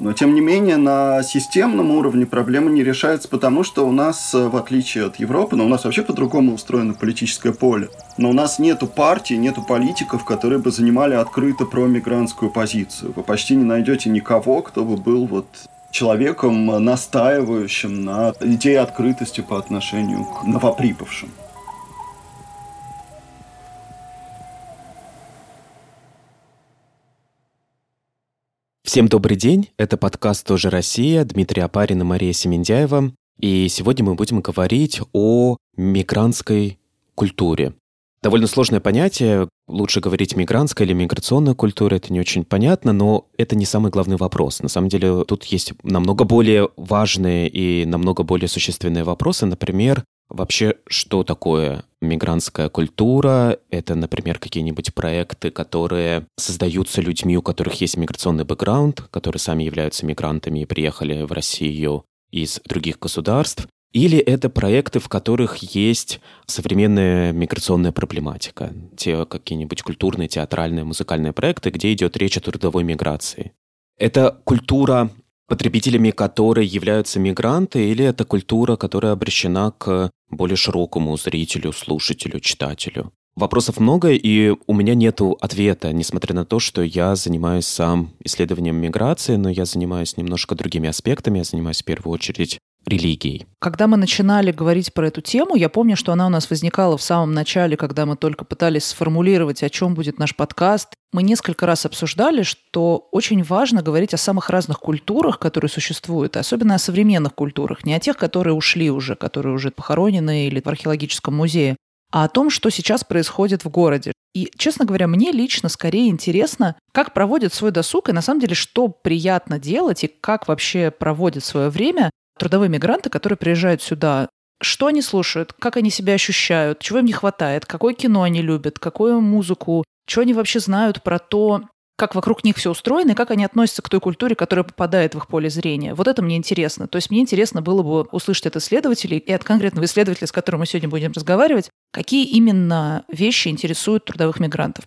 Но, тем не менее, на системном уровне проблема не решается, потому что у нас, в отличие от Европы, но у нас вообще по-другому устроено политическое поле, но у нас нету партий, нету политиков, которые бы занимали открыто промигрантскую позицию. Вы почти не найдете никого, кто бы был вот человеком, настаивающим на идее открытости по отношению к новоприбывшим. Всем добрый день, это подкаст «Тоже Россия», Дмитрий Апарин и Мария Семендяева. И сегодня мы будем говорить о мигрантской культуре. Довольно сложное понятие, лучше говорить мигрантская или миграционная культура, это не очень понятно, но это не самый главный вопрос. На самом деле тут есть намного более важные и намного более существенные вопросы. Например, Вообще, что такое мигрантская культура? Это, например, какие-нибудь проекты, которые создаются людьми, у которых есть миграционный бэкграунд, которые сами являются мигрантами и приехали в Россию из других государств. Или это проекты, в которых есть современная миграционная проблематика, те какие-нибудь культурные, театральные, музыкальные проекты, где идет речь о трудовой миграции. Это культура потребителями которой являются мигранты, или это культура, которая обращена к более широкому зрителю, слушателю, читателю? Вопросов много, и у меня нет ответа, несмотря на то, что я занимаюсь сам исследованием миграции, но я занимаюсь немножко другими аспектами. Я занимаюсь в первую очередь религией. Когда мы начинали говорить про эту тему, я помню, что она у нас возникала в самом начале, когда мы только пытались сформулировать, о чем будет наш подкаст. Мы несколько раз обсуждали, что очень важно говорить о самых разных культурах, которые существуют, особенно о современных культурах, не о тех, которые ушли уже, которые уже похоронены или в археологическом музее, а о том, что сейчас происходит в городе. И, честно говоря, мне лично скорее интересно, как проводят свой досуг и, на самом деле, что приятно делать и как вообще проводят свое время трудовые мигранты, которые приезжают сюда, что они слушают, как они себя ощущают, чего им не хватает, какое кино они любят, какую музыку, что они вообще знают про то, как вокруг них все устроено и как они относятся к той культуре, которая попадает в их поле зрения. Вот это мне интересно. То есть мне интересно было бы услышать от исследователей и от конкретного исследователя, с которым мы сегодня будем разговаривать, какие именно вещи интересуют трудовых мигрантов.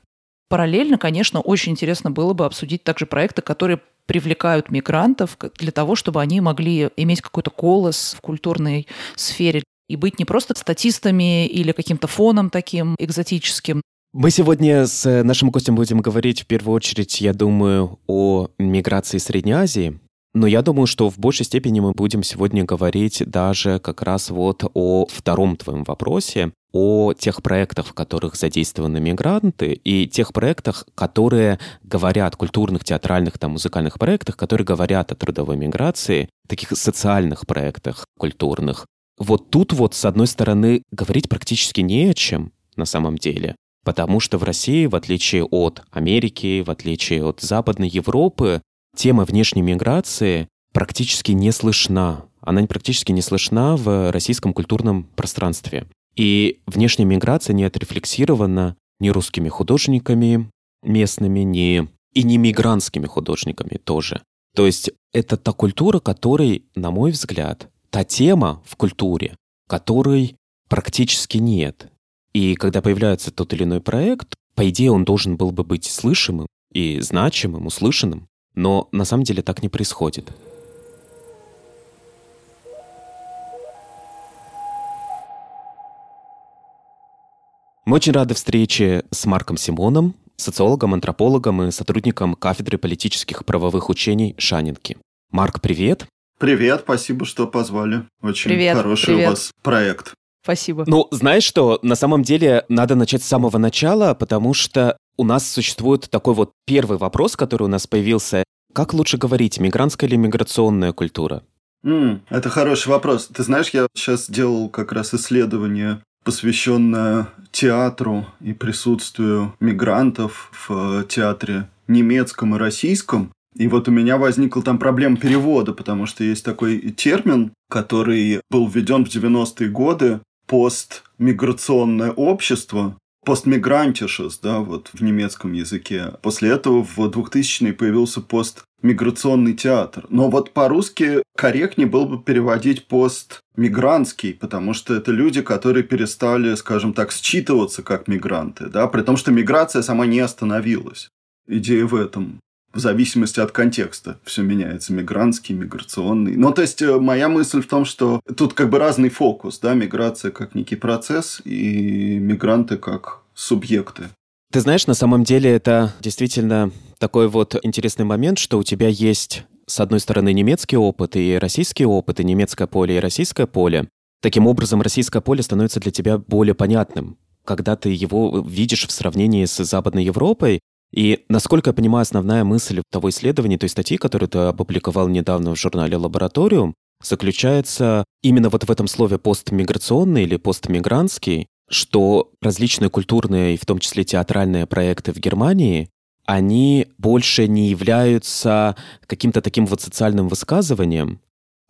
Параллельно, конечно, очень интересно было бы обсудить также проекты, которые привлекают мигрантов для того, чтобы они могли иметь какой-то голос в культурной сфере и быть не просто статистами или каким-то фоном таким экзотическим. Мы сегодня с нашим гостем будем говорить в первую очередь, я думаю, о миграции Средней Азии. Но я думаю, что в большей степени мы будем сегодня говорить даже как раз вот о втором твоем вопросе, о тех проектах, в которых задействованы мигранты, и тех проектах, которые говорят, культурных, театральных, там, музыкальных проектах, которые говорят о трудовой миграции, таких социальных проектах культурных. Вот тут вот, с одной стороны, говорить практически не о чем на самом деле, потому что в России, в отличие от Америки, в отличие от Западной Европы, тема внешней миграции практически не слышна. Она практически не слышна в российском культурном пространстве. И внешняя миграция не отрефлексирована ни русскими художниками местными, ни и не мигрантскими художниками тоже. То есть это та культура, которой, на мой взгляд, та тема в культуре, которой практически нет. И когда появляется тот или иной проект, по идее он должен был бы быть слышимым и значимым, услышанным. Но на самом деле так не происходит. Мы очень рады встрече с Марком Симоном, социологом, антропологом и сотрудником кафедры политических и правовых учений Шанинки. Марк, привет. Привет, спасибо, что позвали. Очень привет, хороший привет. у вас проект. Спасибо. Ну, знаешь что, на самом деле надо начать с самого начала, потому что у нас существует такой вот первый вопрос, который у нас появился. Как лучше говорить, мигрантская или миграционная культура? Mm, это хороший вопрос. Ты знаешь, я сейчас делал как раз исследование, посвященное театру и присутствию мигрантов в театре немецком и российском. И вот у меня возникла там проблема перевода, потому что есть такой термин, который был введен в 90-е годы, постмиграционное общество, постмигрантишес, да, вот в немецком языке. После этого в 2000-е появился постмиграционный театр. Но вот по-русски корректнее было бы переводить постмигрантский, потому что это люди, которые перестали, скажем так, считываться как мигранты, да, при том, что миграция сама не остановилась. Идея в этом. В зависимости от контекста все меняется. Мигрантский, миграционный. Ну, то есть, э, моя мысль в том, что тут как бы разный фокус, да, миграция как некий процесс и мигранты как субъекты. Ты знаешь, на самом деле это действительно такой вот интересный момент, что у тебя есть с одной стороны немецкий опыт и российский опыт, и немецкое поле, и российское поле. Таким образом, российское поле становится для тебя более понятным, когда ты его видишь в сравнении с Западной Европой, и, насколько я понимаю, основная мысль того исследования, той статьи, которую ты опубликовал недавно в журнале «Лабораториум», заключается именно вот в этом слове «постмиграционный» или «постмигрантский», что различные культурные и в том числе театральные проекты в Германии, они больше не являются каким-то таким вот социальным высказыванием,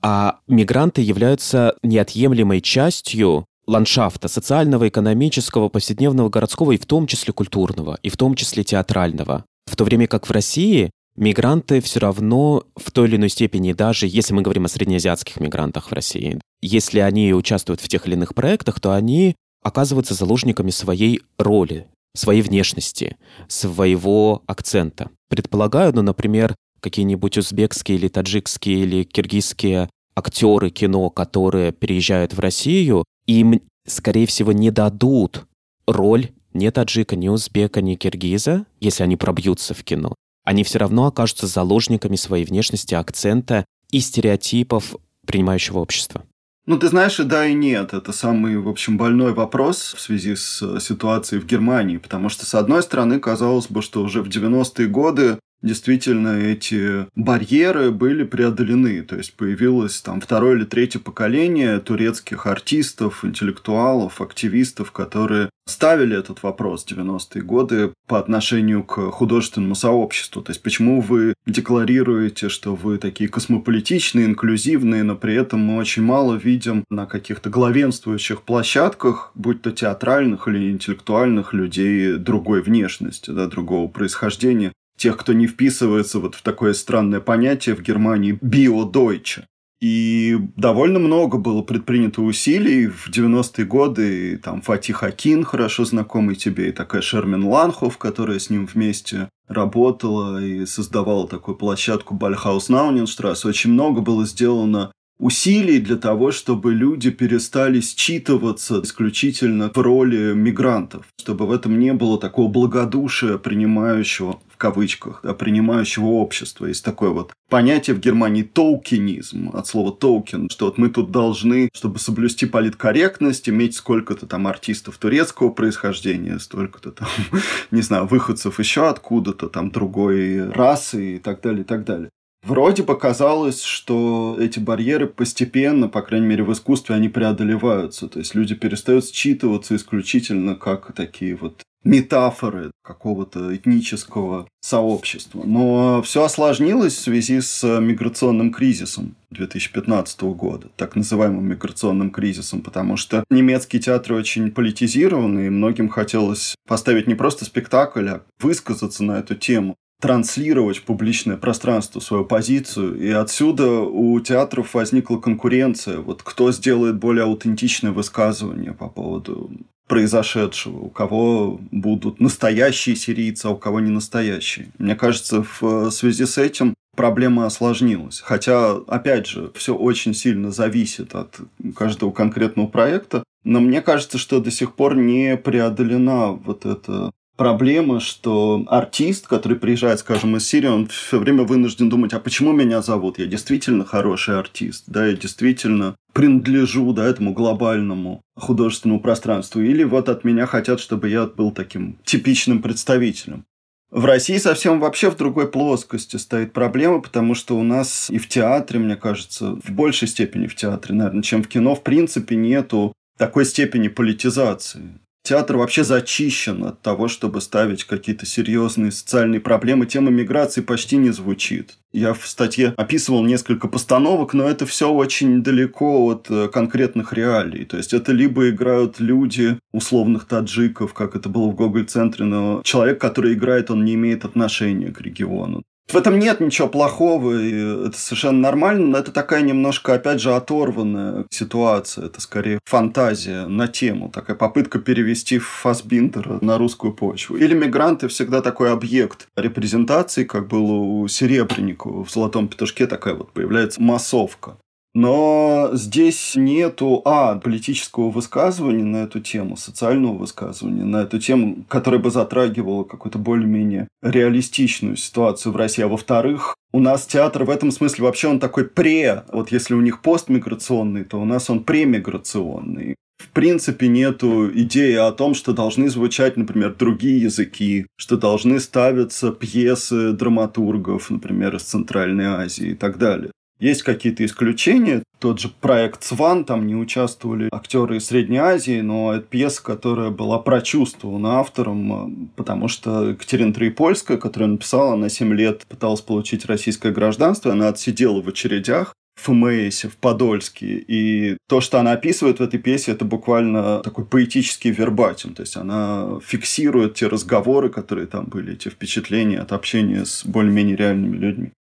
а мигранты являются неотъемлемой частью ландшафта социального, экономического, повседневного, городского и в том числе культурного, и в том числе театрального. В то время как в России мигранты все равно в той или иной степени, даже если мы говорим о среднеазиатских мигрантах в России, если они участвуют в тех или иных проектах, то они оказываются заложниками своей роли, своей внешности, своего акцента. Предполагаю, ну, например, какие-нибудь узбекские или таджикские или киргизские актеры кино, которые приезжают в Россию, им, скорее всего, не дадут роль ни таджика, ни узбека, ни киргиза, если они пробьются в кино. Они все равно окажутся заложниками своей внешности, акцента и стереотипов принимающего общества. Ну, ты знаешь, и да, и нет. Это самый, в общем, больной вопрос в связи с ситуацией в Германии. Потому что, с одной стороны, казалось бы, что уже в 90-е годы действительно эти барьеры были преодолены. То есть появилось там второе или третье поколение турецких артистов, интеллектуалов, активистов, которые ставили этот вопрос в 90-е годы по отношению к художественному сообществу. То есть почему вы декларируете, что вы такие космополитичные, инклюзивные, но при этом мы очень мало видим на каких-то главенствующих площадках, будь то театральных или интеллектуальных людей другой внешности, да, другого происхождения тех, кто не вписывается вот в такое странное понятие в Германии «биодойче». И довольно много было предпринято усилий в 90-е годы. И, там Фатих Акин, хорошо знакомый тебе, и такая Шермин Ланхов, которая с ним вместе работала и создавала такую площадку Бальхаус Науненштрасс. Очень много было сделано усилий для того, чтобы люди перестали считываться исключительно в роли мигрантов, чтобы в этом не было такого благодушия принимающего в кавычках, да, принимающего общества. Есть такое вот понятие в Германии толкинизм, от слова толкин, что вот мы тут должны, чтобы соблюсти политкорректность, иметь сколько-то там артистов турецкого происхождения, столько-то там, не знаю, выходцев еще откуда-то, там другой расы и так далее, и так далее. Вроде бы казалось, что эти барьеры постепенно, по крайней мере в искусстве, они преодолеваются. То есть люди перестают считываться исключительно как такие вот метафоры какого-то этнического сообщества. Но все осложнилось в связи с миграционным кризисом 2015 года, так называемым миграционным кризисом, потому что немецкие театры очень политизированы, и многим хотелось поставить не просто спектакль, а высказаться на эту тему транслировать в публичное пространство свою позицию. И отсюда у театров возникла конкуренция. Вот кто сделает более аутентичное высказывание по поводу произошедшего, у кого будут настоящие сирийцы, а у кого не настоящие. Мне кажется, в связи с этим проблема осложнилась. Хотя, опять же, все очень сильно зависит от каждого конкретного проекта. Но мне кажется, что до сих пор не преодолена вот эта проблема, что артист, который приезжает, скажем, из Сирии, он все время вынужден думать, а почему меня зовут? Я действительно хороший артист, да, я действительно принадлежу да, этому глобальному художественному пространству. Или вот от меня хотят, чтобы я был таким типичным представителем. В России совсем вообще в другой плоскости стоит проблема, потому что у нас и в театре, мне кажется, в большей степени в театре, наверное, чем в кино, в принципе, нету такой степени политизации. Театр вообще зачищен от того, чтобы ставить какие-то серьезные социальные проблемы. Тема миграции почти не звучит. Я в статье описывал несколько постановок, но это все очень далеко от э, конкретных реалий. То есть это либо играют люди условных таджиков, как это было в Гоголь-центре, но человек, который играет, он не имеет отношения к региону. В этом нет ничего плохого, и это совершенно нормально, но это такая немножко, опять же, оторванная ситуация. Это скорее фантазия на тему, такая попытка перевести Фасбиндера на русскую почву. Или мигранты всегда такой объект репрезентации, как было у Серебренникова в «Золотом петушке», такая вот появляется массовка. Но здесь нету, а, политического высказывания на эту тему, социального высказывания на эту тему, которое бы затрагивало какую-то более-менее реалистичную ситуацию в России. А во-вторых, у нас театр в этом смысле вообще он такой пре. Вот если у них постмиграционный, то у нас он премиграционный. В принципе, нету идеи о том, что должны звучать, например, другие языки, что должны ставиться пьесы драматургов, например, из Центральной Азии и так далее. Есть какие-то исключения. Тот же проект «Сван», там не участвовали актеры из Средней Азии, но это пьеса, которая была прочувствована автором, э, потому что Екатерина Троепольская, которая написала, она 7 лет пыталась получить российское гражданство, она отсидела в очередях, в ФМСе, в Подольске. И то, что она описывает в этой пьесе, это буквально такой поэтический вербатим. То есть она фиксирует те разговоры, которые там были, эти впечатления от общения с более-менее реальными людьми.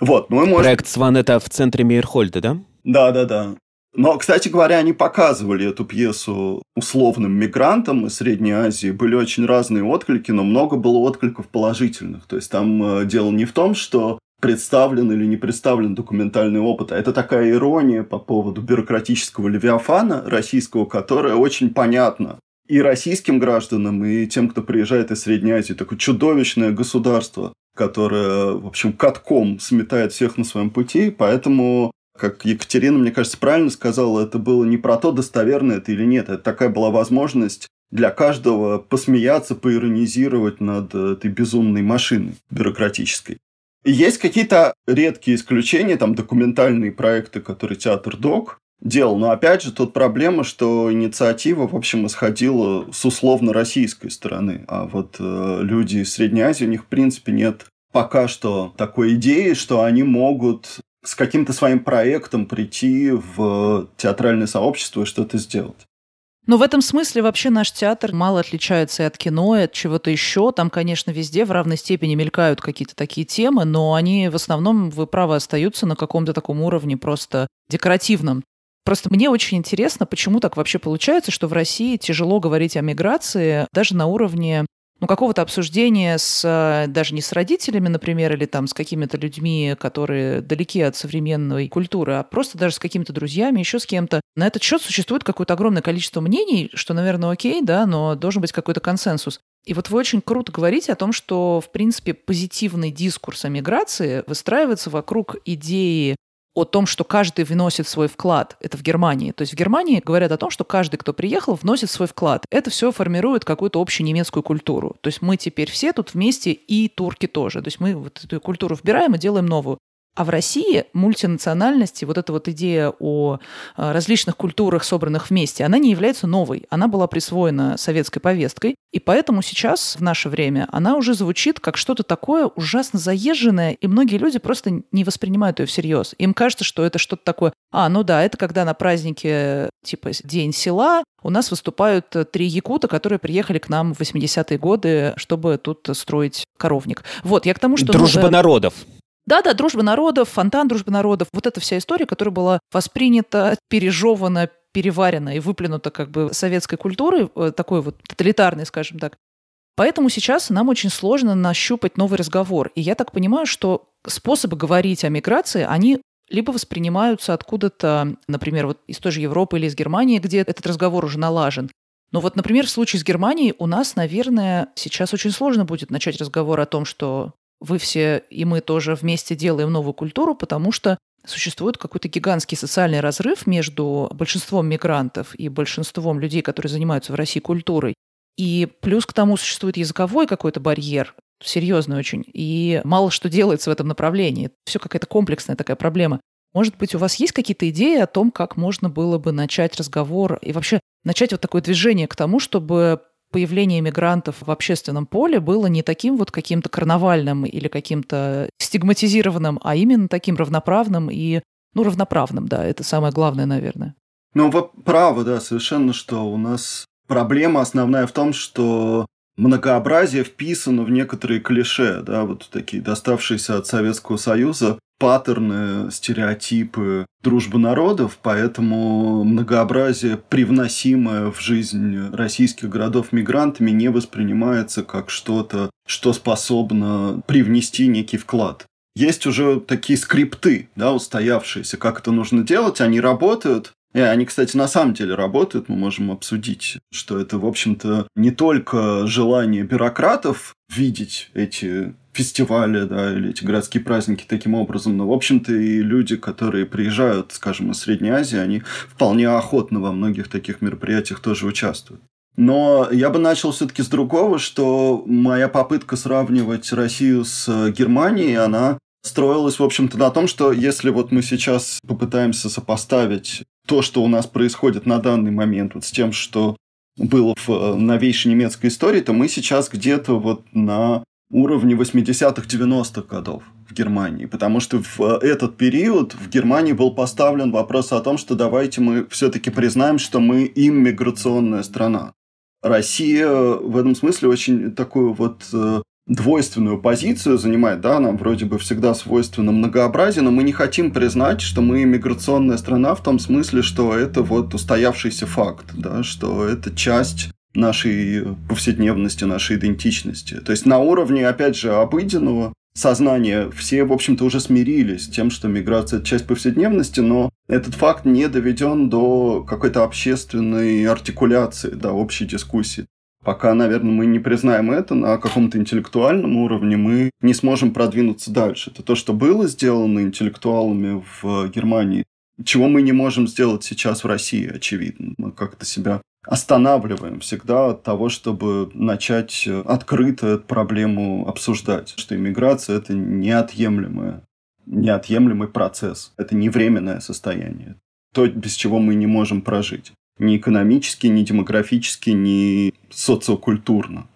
Вот, ну и может... Проект «Сван» — это в центре Мейерхольда, да? Да, да, да. Но, кстати говоря, они показывали эту пьесу условным мигрантам из Средней Азии. Были очень разные отклики, но много было откликов положительных. То есть там э, дело не в том, что представлен или не представлен документальный опыт, а это такая ирония по поводу бюрократического левиафана российского, которая очень понятна и российским гражданам, и тем, кто приезжает из Средней Азии. Такое чудовищное государство, которая, в общем, катком сметает всех на своем пути, поэтому как Екатерина, мне кажется, правильно сказала, это было не про то, достоверно это или нет. Это такая была возможность для каждого посмеяться, поиронизировать над этой безумной машиной бюрократической. Есть какие-то редкие исключения, там документальные проекты, которые театр Док делал. Но опять же, тут проблема, что инициатива, в общем, исходила с условно российской стороны. А вот э, люди из Средней Азии, у них, в принципе, нет пока что такой идеи, что они могут с каким-то своим проектом прийти в театральное сообщество и что-то сделать. Но в этом смысле вообще наш театр мало отличается и от кино, и от чего-то еще. Там, конечно, везде в равной степени мелькают какие-то такие темы, но они в основном, вы правы, остаются на каком-то таком уровне просто декоративном. Просто мне очень интересно, почему так вообще получается, что в России тяжело говорить о миграции даже на уровне ну, какого-то обсуждения с, э, даже не с родителями, например, или там с какими-то людьми, которые далеки от современной культуры, а просто даже с какими-то друзьями, еще с кем-то. На этот счет существует какое-то огромное количество мнений, что, наверное, окей, да, но должен быть какой-то консенсус. И вот вы очень круто говорите о том, что, в принципе, позитивный дискурс о миграции выстраивается вокруг идеи о том, что каждый вносит свой вклад. Это в Германии. То есть в Германии говорят о том, что каждый, кто приехал, вносит свой вклад. Это все формирует какую-то общую немецкую культуру. То есть мы теперь все тут вместе, и турки тоже. То есть мы вот эту культуру вбираем и делаем новую. А в России мультинациональности, вот эта вот идея о а, различных культурах, собранных вместе, она не является новой. Она была присвоена советской повесткой, и поэтому сейчас, в наше время, она уже звучит как что-то такое ужасно заезженное, и многие люди просто не воспринимают ее всерьез. Им кажется, что это что-то такое, а, ну да, это когда на празднике типа День села у нас выступают три якута, которые приехали к нам в 80-е годы, чтобы тут строить коровник. Вот, я к тому, что... Дружба ну, народов. Да-да, дружба народов, фонтан дружбы народов. Вот эта вся история, которая была воспринята, пережевана, переварена и выплюнута как бы советской культурой, э, такой вот тоталитарной, скажем так. Поэтому сейчас нам очень сложно нащупать новый разговор. И я так понимаю, что способы говорить о миграции, они либо воспринимаются откуда-то, например, вот из той же Европы или из Германии, где этот разговор уже налажен. Но вот, например, в случае с Германией у нас, наверное, сейчас очень сложно будет начать разговор о том, что вы все и мы тоже вместе делаем новую культуру, потому что существует какой-то гигантский социальный разрыв между большинством мигрантов и большинством людей, которые занимаются в России культурой. И плюс к тому существует языковой какой-то барьер, серьезный очень, и мало что делается в этом направлении. Все какая-то комплексная такая проблема. Может быть, у вас есть какие-то идеи о том, как можно было бы начать разговор и вообще начать вот такое движение к тому, чтобы появление мигрантов в общественном поле было не таким вот каким-то карнавальным или каким-то стигматизированным, а именно таким равноправным и, ну, равноправным, да, это самое главное, наверное. Ну, вы правы, да, совершенно, что у нас проблема основная в том, что многообразие вписано в некоторые клише, да, вот такие доставшиеся от Советского Союза паттерны, стереотипы дружбы народов, поэтому многообразие, привносимое в жизнь российских городов мигрантами, не воспринимается как что-то, что способно привнести некий вклад. Есть уже такие скрипты, да, устоявшиеся, как это нужно делать, они работают, и они, кстати, на самом деле работают, мы можем обсудить, что это, в общем-то, не только желание бюрократов видеть эти фестивали, да, или эти городские праздники таким образом, но, в общем-то, и люди, которые приезжают, скажем, из Средней Азии, они вполне охотно во многих таких мероприятиях тоже участвуют. Но я бы начал все-таки с другого, что моя попытка сравнивать Россию с Германией, она строилась, в общем-то, на том, что если вот мы сейчас попытаемся сопоставить то, что у нас происходит на данный момент вот с тем, что было в э, новейшей немецкой истории, то мы сейчас где-то вот на уровне 80-х, 90-х годов в Германии. Потому что в э, этот период в Германии был поставлен вопрос о том, что давайте мы все-таки признаем, что мы иммиграционная страна. Россия в этом смысле очень такую вот э, двойственную позицию занимает, да, нам вроде бы всегда свойственно многообразие, но мы не хотим признать, что мы иммиграционная страна в том смысле, что это вот устоявшийся факт, да, что это часть нашей повседневности, нашей идентичности. То есть на уровне, опять же, обыденного сознания все, в общем-то, уже смирились с тем, что миграция – это часть повседневности, но этот факт не доведен до какой-то общественной артикуляции, до общей дискуссии. Пока, наверное, мы не признаем это на каком-то интеллектуальном уровне, мы не сможем продвинуться дальше. Это то, что было сделано интеллектуалами в Германии, чего мы не можем сделать сейчас в России, очевидно. Мы как-то себя останавливаем всегда от того, чтобы начать открыто эту проблему обсуждать, что иммиграция – это неотъемлемая неотъемлемый процесс. Это не временное состояние. То, без чего мы не можем прожить ни экономически, ни демографически, ни социокультурно.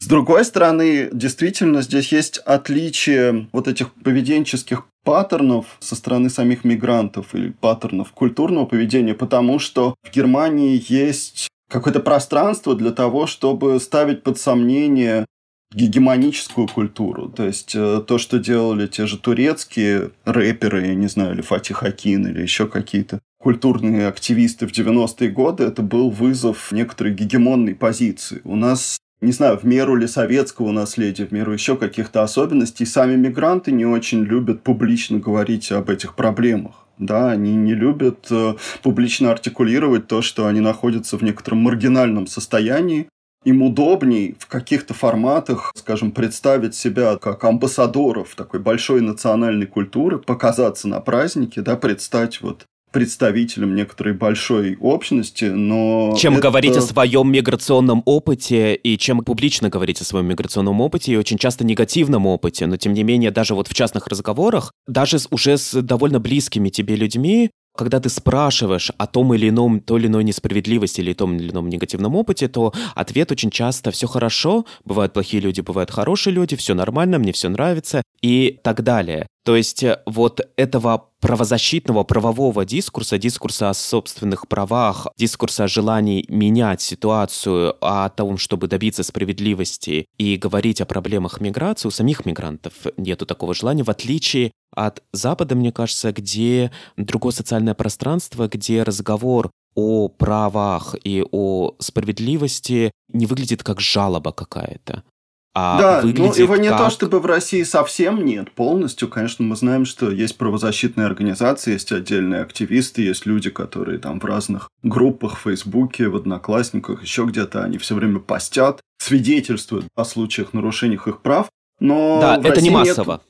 С другой стороны, действительно, здесь есть отличие вот этих поведенческих паттернов со стороны самих мигрантов или паттернов культурного поведения, потому что в Германии есть какое-то пространство для того, чтобы ставить под сомнение гегемоническую культуру. То есть э, то, что делали те же турецкие рэперы, я не знаю, или Фатих Акин, или еще какие-то культурные активисты в 90-е годы, это был вызов некоторой гегемонной позиции. У нас не знаю, в меру ли советского наследия, в меру еще каких-то особенностей, сами мигранты не очень любят публично говорить об этих проблемах. Да, они не любят э, публично артикулировать то, что они находятся в некотором маргинальном состоянии, им удобней в каких-то форматах, скажем, представить себя как амбассадоров такой большой национальной культуры, показаться на празднике, да, предстать вот представителем некоторой большой общности, но... Чем это... говорить о своем миграционном опыте и чем публично говорить о своем миграционном опыте и очень часто негативном опыте, но тем не менее даже вот в частных разговорах, даже уже с довольно близкими тебе людьми, когда ты спрашиваешь о том или ином, той или иной несправедливости или том или ином негативном опыте, то ответ очень часто «все хорошо», бывают плохие люди, бывают хорошие люди, все нормально, мне все нравится и так далее. То есть э, вот этого правозащитного, правового дискурса, дискурса о собственных правах, дискурса о желании менять ситуацию, о том, чтобы добиться справедливости и говорить о проблемах миграции, у самих мигрантов нету такого желания, в отличие от Запада, мне кажется, где другое социальное пространство, где разговор о правах и о справедливости не выглядит как жалоба какая-то а да, ну его не как... то чтобы в России совсем нет, полностью, конечно, мы знаем, что есть правозащитные организации, есть отдельные активисты, есть люди, которые там в разных группах, в Фейсбуке, в Одноклассниках, еще где-то, они все время постят, свидетельствуют о случаях нарушениях их прав, но да, это России не массово. Нет...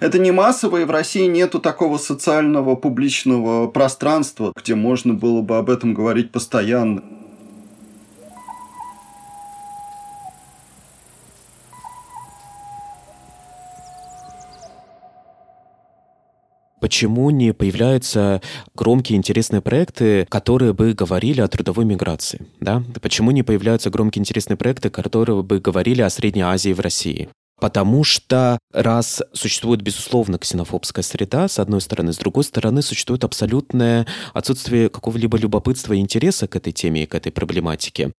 Это не массово, и в России нету такого социального публичного пространства, где можно было бы об этом говорить постоянно. Почему не появляются громкие интересные проекты, которые бы говорили о трудовой миграции? Да? Почему не появляются громкие интересные проекты, которые бы говорили о Средней Азии в России? Потому что раз существует, безусловно, ксенофобская среда, с одной стороны, с другой стороны, существует абсолютное отсутствие какого-либо любопытства и интереса к этой теме и к этой проблематике.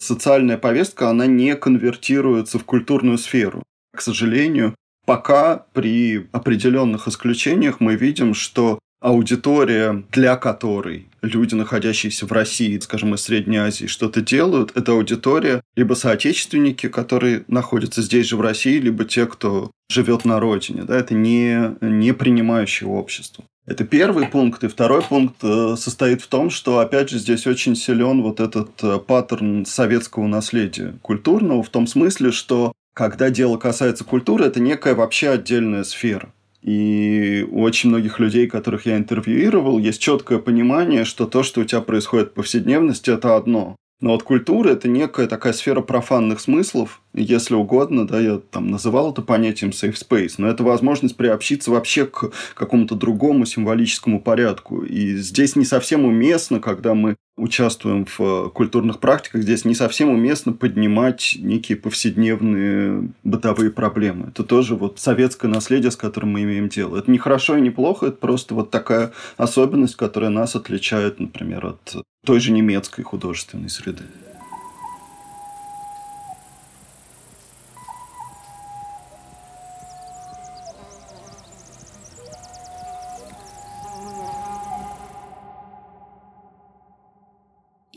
социальная повестка, она не конвертируется в культурную сферу. К сожалению, пока при определенных исключениях мы видим, что аудитория, для которой люди, находящиеся в России, скажем, из Средней Азии, что-то делают, это аудитория либо соотечественники, которые находятся здесь же в России, либо те, кто живет на родине. Да? Это не, не принимающее общество. Это первый пункт. И второй пункт э, состоит в том, что, опять же, здесь очень силен вот этот э, паттерн советского наследия культурного, в том смысле, что когда дело касается культуры, это некая вообще отдельная сфера. И у очень многих людей, которых я интервьюировал, есть четкое понимание, что то, что у тебя происходит в повседневности, это одно. Но вот культура – это некая такая сфера профанных смыслов, если угодно, да, я там называл это понятием safe space, но это возможность приобщиться вообще к какому-то другому символическому порядку. И здесь не совсем уместно, когда мы участвуем в э, культурных практиках, здесь не совсем уместно поднимать некие повседневные бытовые проблемы. Это тоже вот советское наследие, с которым мы имеем дело. Это не хорошо и не плохо, это просто вот такая особенность, которая нас отличает, например, от той же немецкой художественной среды.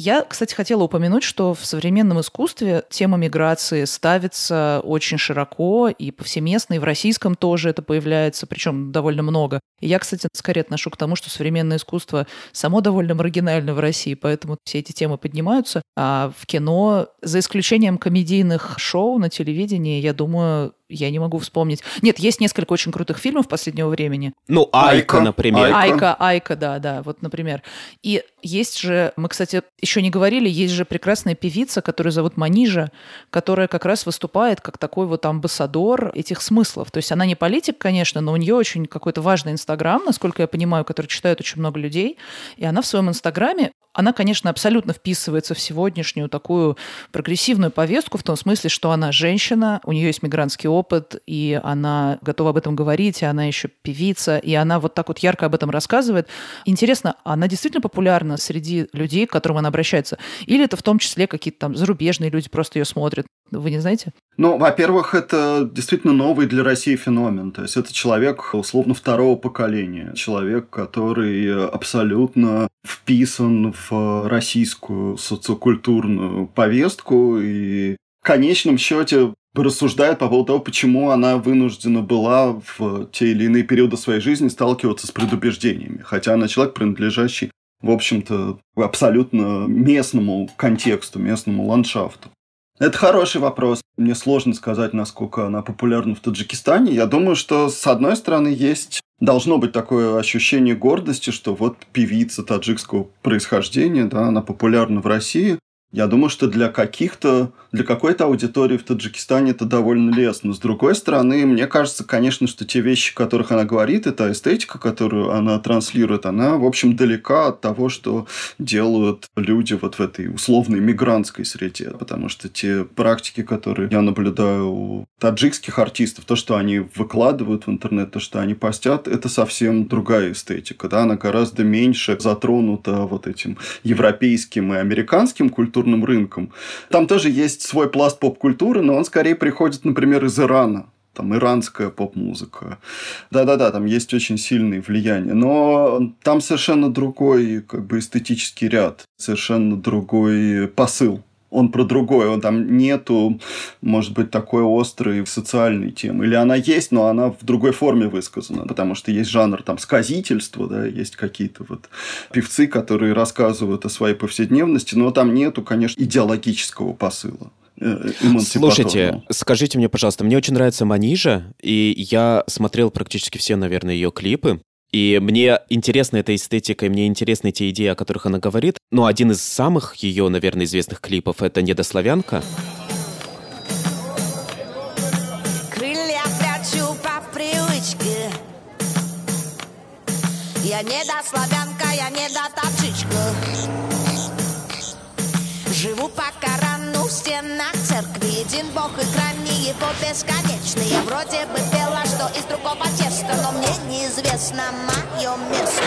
Я, кстати, хотела упомянуть, что в современном искусстве тема миграции ставится очень широко и повсеместно, и в российском тоже это появляется, причем довольно много. И я, кстати, скорее отношу к тому, что современное искусство само довольно маргинально в России, поэтому все эти темы поднимаются. А в кино, за исключением комедийных шоу на телевидении, я думаю, я не могу вспомнить. Нет, есть несколько очень крутых фильмов последнего времени. Ну, Айка, Айка например. Айка. Айка, Айка, да, да, вот, например. И есть же, мы, кстати, еще не говорили, есть же прекрасная певица, которая зовут Манижа, которая как раз выступает как такой вот амбассадор этих смыслов. То есть она не политик, конечно, но у нее очень какой-то важный Инстаграм, насколько я понимаю, который читают очень много людей. И она в своем Инстаграме она, конечно, абсолютно вписывается в сегодняшнюю такую прогрессивную повестку в том смысле, что она женщина, у нее есть мигрантский опыт, и она готова об этом говорить, и она еще певица, и она вот так вот ярко об этом рассказывает. Интересно, она действительно популярна среди людей, к которым она обращается? Или это в том числе какие-то там зарубежные люди просто ее смотрят? Вы не знаете? Ну, во-первых, это действительно новый для России феномен. То есть это человек, условно, второго поколения. Человек, который абсолютно вписан в российскую социокультурную повестку и конечном счете рассуждает по поводу того, почему она вынуждена была в те или иные периоды своей жизни сталкиваться с предубеждениями. Хотя она человек, принадлежащий, в общем-то, абсолютно местному контексту, местному ландшафту. Это хороший вопрос. Мне сложно сказать, насколько она популярна в Таджикистане. Я думаю, что, с одной стороны, есть должно быть такое ощущение гордости, что вот певица таджикского происхождения, да, она популярна в России. Я думаю, что для каких-то, для какой-то аудитории в Таджикистане это довольно лестно. С другой стороны, мне кажется, конечно, что те вещи, о которых она говорит, эта эстетика, которую она транслирует, она, в общем, далека от того, что делают люди вот в этой условной мигрантской среде. Потому что те практики, которые я наблюдаю у таджикских артистов, то, что они выкладывают в интернет, то, что они постят, это совсем другая эстетика. Да? Она гораздо меньше затронута вот этим европейским и американским культурным культурным рынком. Там тоже есть свой пласт поп-культуры, но он скорее приходит, например, из Ирана там иранская поп-музыка. Да-да-да, там есть очень сильные влияния. Но там совершенно другой как бы эстетический ряд, совершенно другой посыл он про другое, он там нету, может быть, такой острой социальной темы. Или она есть, но она в другой форме высказана, потому что есть жанр там сказительства, да, есть какие-то вот певцы, которые рассказывают о своей повседневности, но там нету, конечно, идеологического посыла. Э, Слушайте, скажите мне, пожалуйста, мне очень нравится Манижа, и я смотрел практически все, наверное, ее клипы. И мне интересна эта эстетика, и мне интересны те идеи, о которых она говорит. Но один из самых ее, наверное, известных клипов — это «Недославянка». Крылья прячу по привычке. Я недославянка, я недотопчичка. Живу по Корану в стенах церкви. Един бог и крайне его бесконечные. Вроде бы пела, что из другого теста, но мне неизвестно мое место.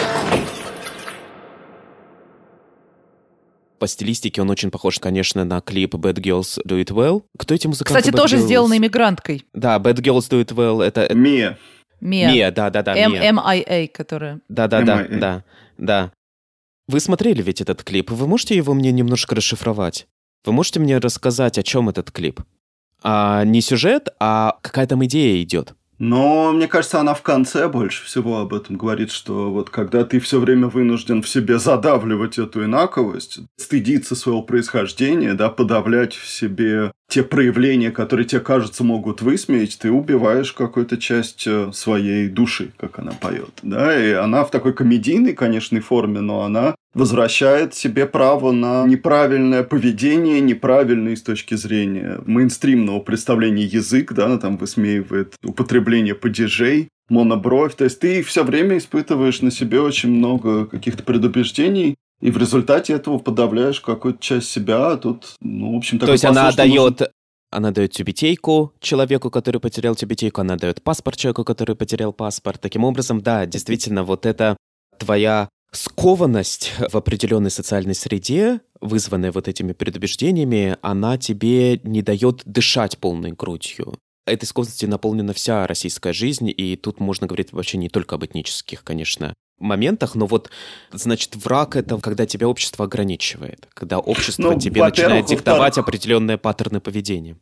По стилистике он очень похож, конечно, на клип Bad Girls Do It Well. Кто эти музыканты? Кстати, Bad тоже Girls? сделан иммигранткой. Да, Bad Girls Do It Well, это... Мия. Мия. Мия, да-да-да, М- Мия. M-I-A, которая... Да-да-да, да, да. Вы смотрели ведь этот клип? Вы можете его мне немножко расшифровать? Вы можете мне рассказать, о чем этот клип? А, не сюжет, а какая там идея идет? Но мне кажется, она в конце больше всего об этом говорит, что вот когда ты все время вынужден в себе задавливать эту инаковость, стыдиться своего происхождения, да, подавлять в себе те проявления, которые тебе кажется могут высмеять, ты убиваешь какую-то часть э, своей души, как она поет, да, и она в такой комедийной, конечно, форме, но она возвращает себе право на неправильное поведение, неправильный с точки зрения мейнстримного представления язык, да, она там высмеивает употребление падежей, монобровь, то есть ты все время испытываешь на себе очень много каких-то предубеждений, и в результате этого подавляешь какую-то часть себя, а тут, ну, в общем, То такой есть она дает... Она дает тюбетейку человеку, который потерял тюбетейку, она дает паспорт человеку, который потерял паспорт. Таким образом, да, действительно, вот это твоя скованность в определенной социальной среде, вызванная вот этими предубеждениями, она тебе не дает дышать полной грудью. Этой скованностью наполнена вся российская жизнь, и тут можно говорить вообще не только об этнических, конечно, моментах, но вот, значит, враг — это когда тебя общество ограничивает, когда общество Ну, тебе начинает диктовать определенные паттерны поведения.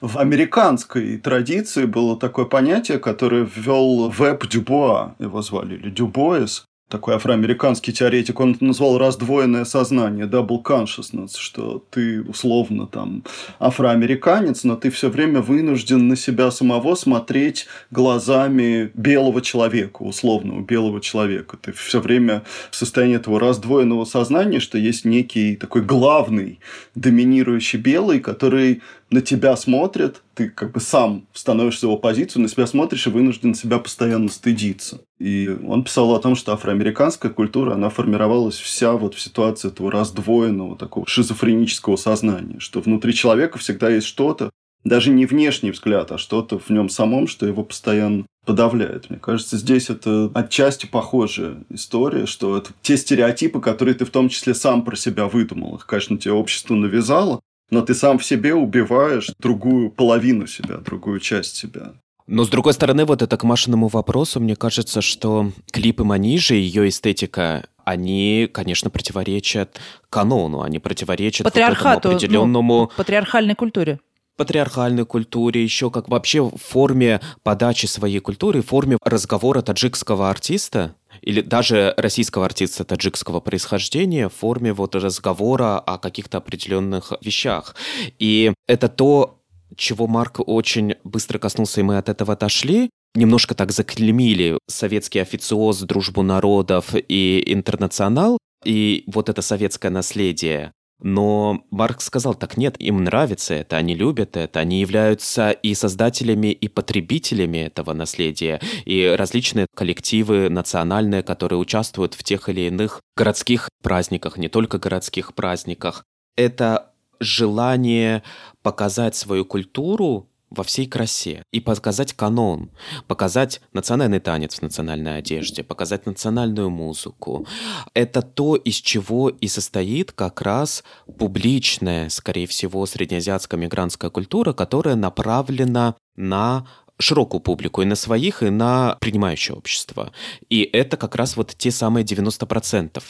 В американской традиции было такое понятие, которое ввел Веб Дюбуа, его звали, или Дюбоис, такой афроамериканский теоретик, он назвал раздвоенное сознание, double consciousness, что ты условно там афроамериканец, но ты все время вынужден на себя самого смотреть глазами белого человека, условного белого человека. Ты все время в состоянии этого раздвоенного сознания, что есть некий такой главный доминирующий белый, который на тебя смотрит, ты как бы сам становишься в его позицию, на себя смотришь и вынужден себя постоянно стыдиться. И он писал о том, что афроамериканская культура, она формировалась вся вот в ситуации этого раздвоенного, такого шизофренического сознания, что внутри человека всегда есть что-то, даже не внешний взгляд, а что-то в нем самом, что его постоянно подавляет. Мне кажется, здесь это отчасти похожая история, что это те стереотипы, которые ты в том числе сам про себя выдумал. Их, конечно, тебе общество навязало, но ты сам в себе убиваешь другую половину себя, другую часть себя. Но, с другой стороны, вот это к Машиному вопросу, мне кажется, что клипы Манижи, ее эстетика, они, конечно, противоречат канону, они противоречат вот этому Патриархату, ну, определенному Патриархальной культуре. патриархальной культуре, еще как вообще в форме подачи своей культуры, в форме разговора таджикского артиста или даже российского артиста таджикского происхождения в форме вот разговора о каких-то определенных вещах. И это то, чего Марк очень быстро коснулся, и мы от этого отошли, немножко так заклемили советский официоз, дружбу народов и интернационал, и вот это советское наследие. Но Марк сказал, так нет, им нравится это, они любят это, они являются и создателями, и потребителями этого наследия, и различные коллективы национальные, которые участвуют в тех или иных городских праздниках, не только городских праздниках. Это желание показать свою культуру во всей красе и показать канон, показать национальный танец в национальной одежде, показать национальную музыку. Это то, из чего и состоит как раз публичная, скорее всего, среднеазиатская мигрантская культура, которая направлена на широкую публику, и на своих, и на принимающее общество. И это как раз вот те самые 90%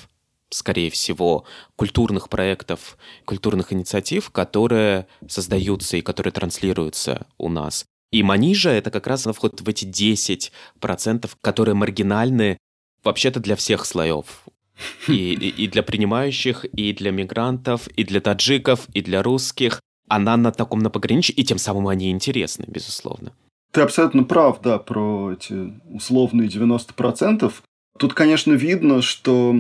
скорее всего, культурных проектов, культурных инициатив, которые создаются и которые транслируются у нас. И Манижа — это как раз вход в эти 10%, которые маргинальны вообще-то для всех слоев. И, и, и для принимающих, и для мигрантов, и для таджиков, и для русских. Она на таком на пограничье, и тем самым они интересны, безусловно. Ты абсолютно прав, да, про эти условные 90%. Тут, конечно, видно, что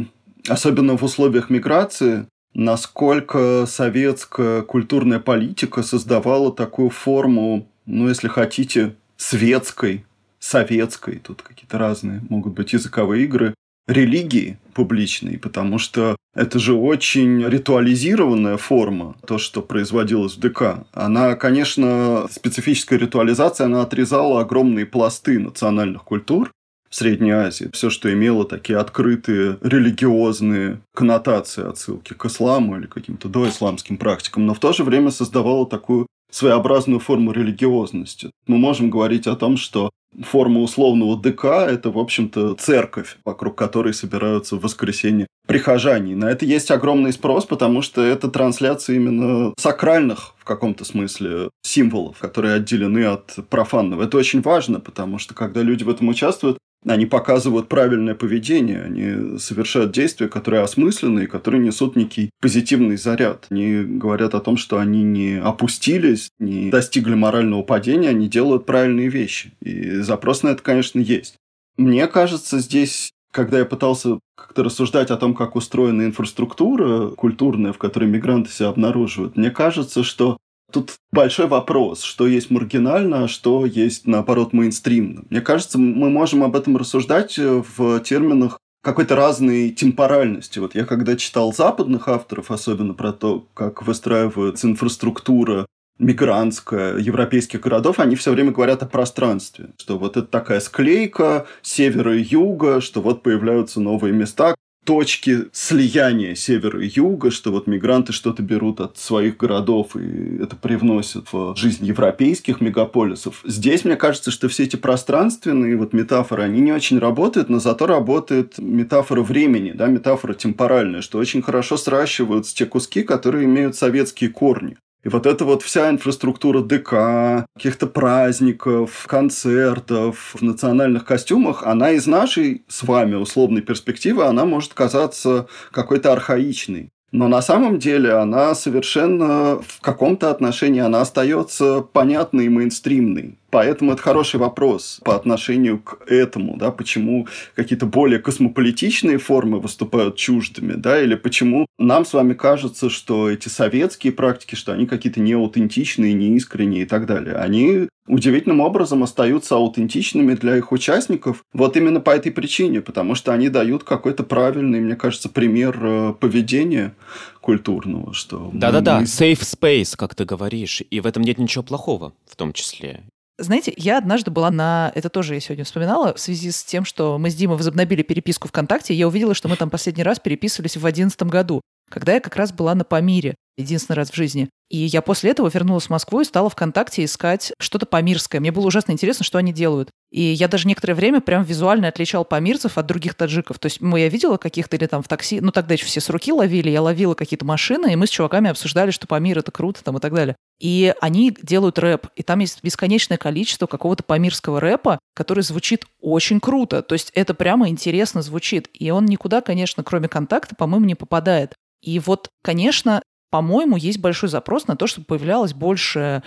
особенно в условиях миграции, насколько советская культурная политика создавала такую форму, ну, если хотите, светской, советской, тут какие-то разные могут быть языковые игры, религии публичной, потому что это же очень ритуализированная форма, то, что производилось в ДК. Она, конечно, специфическая ритуализация, она отрезала огромные пласты национальных культур, в Средней Азии. Все, что имело такие открытые религиозные коннотации, отсылки к исламу или каким-то доисламским практикам, но в то же время создавало такую своеобразную форму религиозности. Мы можем говорить о том, что форма условного ДК – это, в общем-то, церковь, вокруг которой собираются в воскресенье прихожане. На это есть огромный спрос, потому что это трансляция именно сакральных в каком-то смысле символов, которые отделены от профанного. Это очень важно, потому что когда люди в этом участвуют, они показывают правильное поведение, они совершают действия, которые осмысленны и которые несут некий позитивный заряд. Они говорят о том, что они не опустились, не достигли морального падения, они делают правильные вещи. И запрос на это, конечно, есть. Мне кажется, здесь когда я пытался как-то рассуждать о том, как устроена инфраструктура культурная, в которой мигранты себя обнаруживают, мне кажется, что Тут большой вопрос, что есть маргинально, а что есть, наоборот, мейнстримно. Мне кажется, мы можем об этом рассуждать э, в терминах какой-то разной темпоральности. Вот я когда читал западных авторов, особенно про то, как выстраивается инфраструктура мигрантская европейских городов, они все время говорят о пространстве, что вот это такая склейка севера и юга, что вот появляются новые места, точки слияния севера и юга, что вот мигранты что-то берут от своих городов и это привносят в жизнь европейских мегаполисов. Здесь, мне кажется, что все эти пространственные вот метафоры, они не очень работают, но зато работает метафора времени, да, метафора темпоральная, что очень хорошо сращиваются те куски, которые имеют советские корни. И вот эта вот вся инфраструктура ДК, каких-то праздников, концертов в национальных костюмах, она из нашей с вами условной перспективы, она может казаться какой-то архаичной. Но на самом деле она совершенно в каком-то отношении она остается понятной и мейнстримной. Поэтому это хороший вопрос по отношению к этому, да, почему какие-то более космополитичные формы выступают чуждыми, да, или почему нам с вами кажется, что эти советские практики, что они какие-то неаутентичные, неискренние и так далее. Они удивительным образом остаются аутентичными для их участников вот именно по этой причине, потому что они дают какой-то правильный, мне кажется, пример э, поведения культурного, что... Да-да-да, мы... safe space, как ты говоришь, и в этом нет ничего плохого в том числе. Знаете, я однажды была на... Это тоже я сегодня вспоминала, в связи с тем, что мы с Димой возобновили переписку ВКонтакте, я увидела, что мы там последний раз переписывались в 2011 году, когда я как раз была на Памире, единственный раз в жизни. И я после этого вернулась в Москву и стала ВКонтакте искать что-то памирское. Мне было ужасно интересно, что они делают. И я даже некоторое время прям визуально отличал памирцев от других таджиков. То есть ну, я видела каких-то или там в такси, ну тогда еще все с руки ловили, я ловила какие-то машины, и мы с чуваками обсуждали, что Памир это круто там и так далее. И они делают рэп, и там есть бесконечное количество какого-то памирского рэпа, который звучит очень круто. То есть это прямо интересно звучит. И он никуда, конечно, кроме контакта, по-моему, не попадает. И вот, конечно, по-моему, есть большой запрос на то, чтобы появлялось больше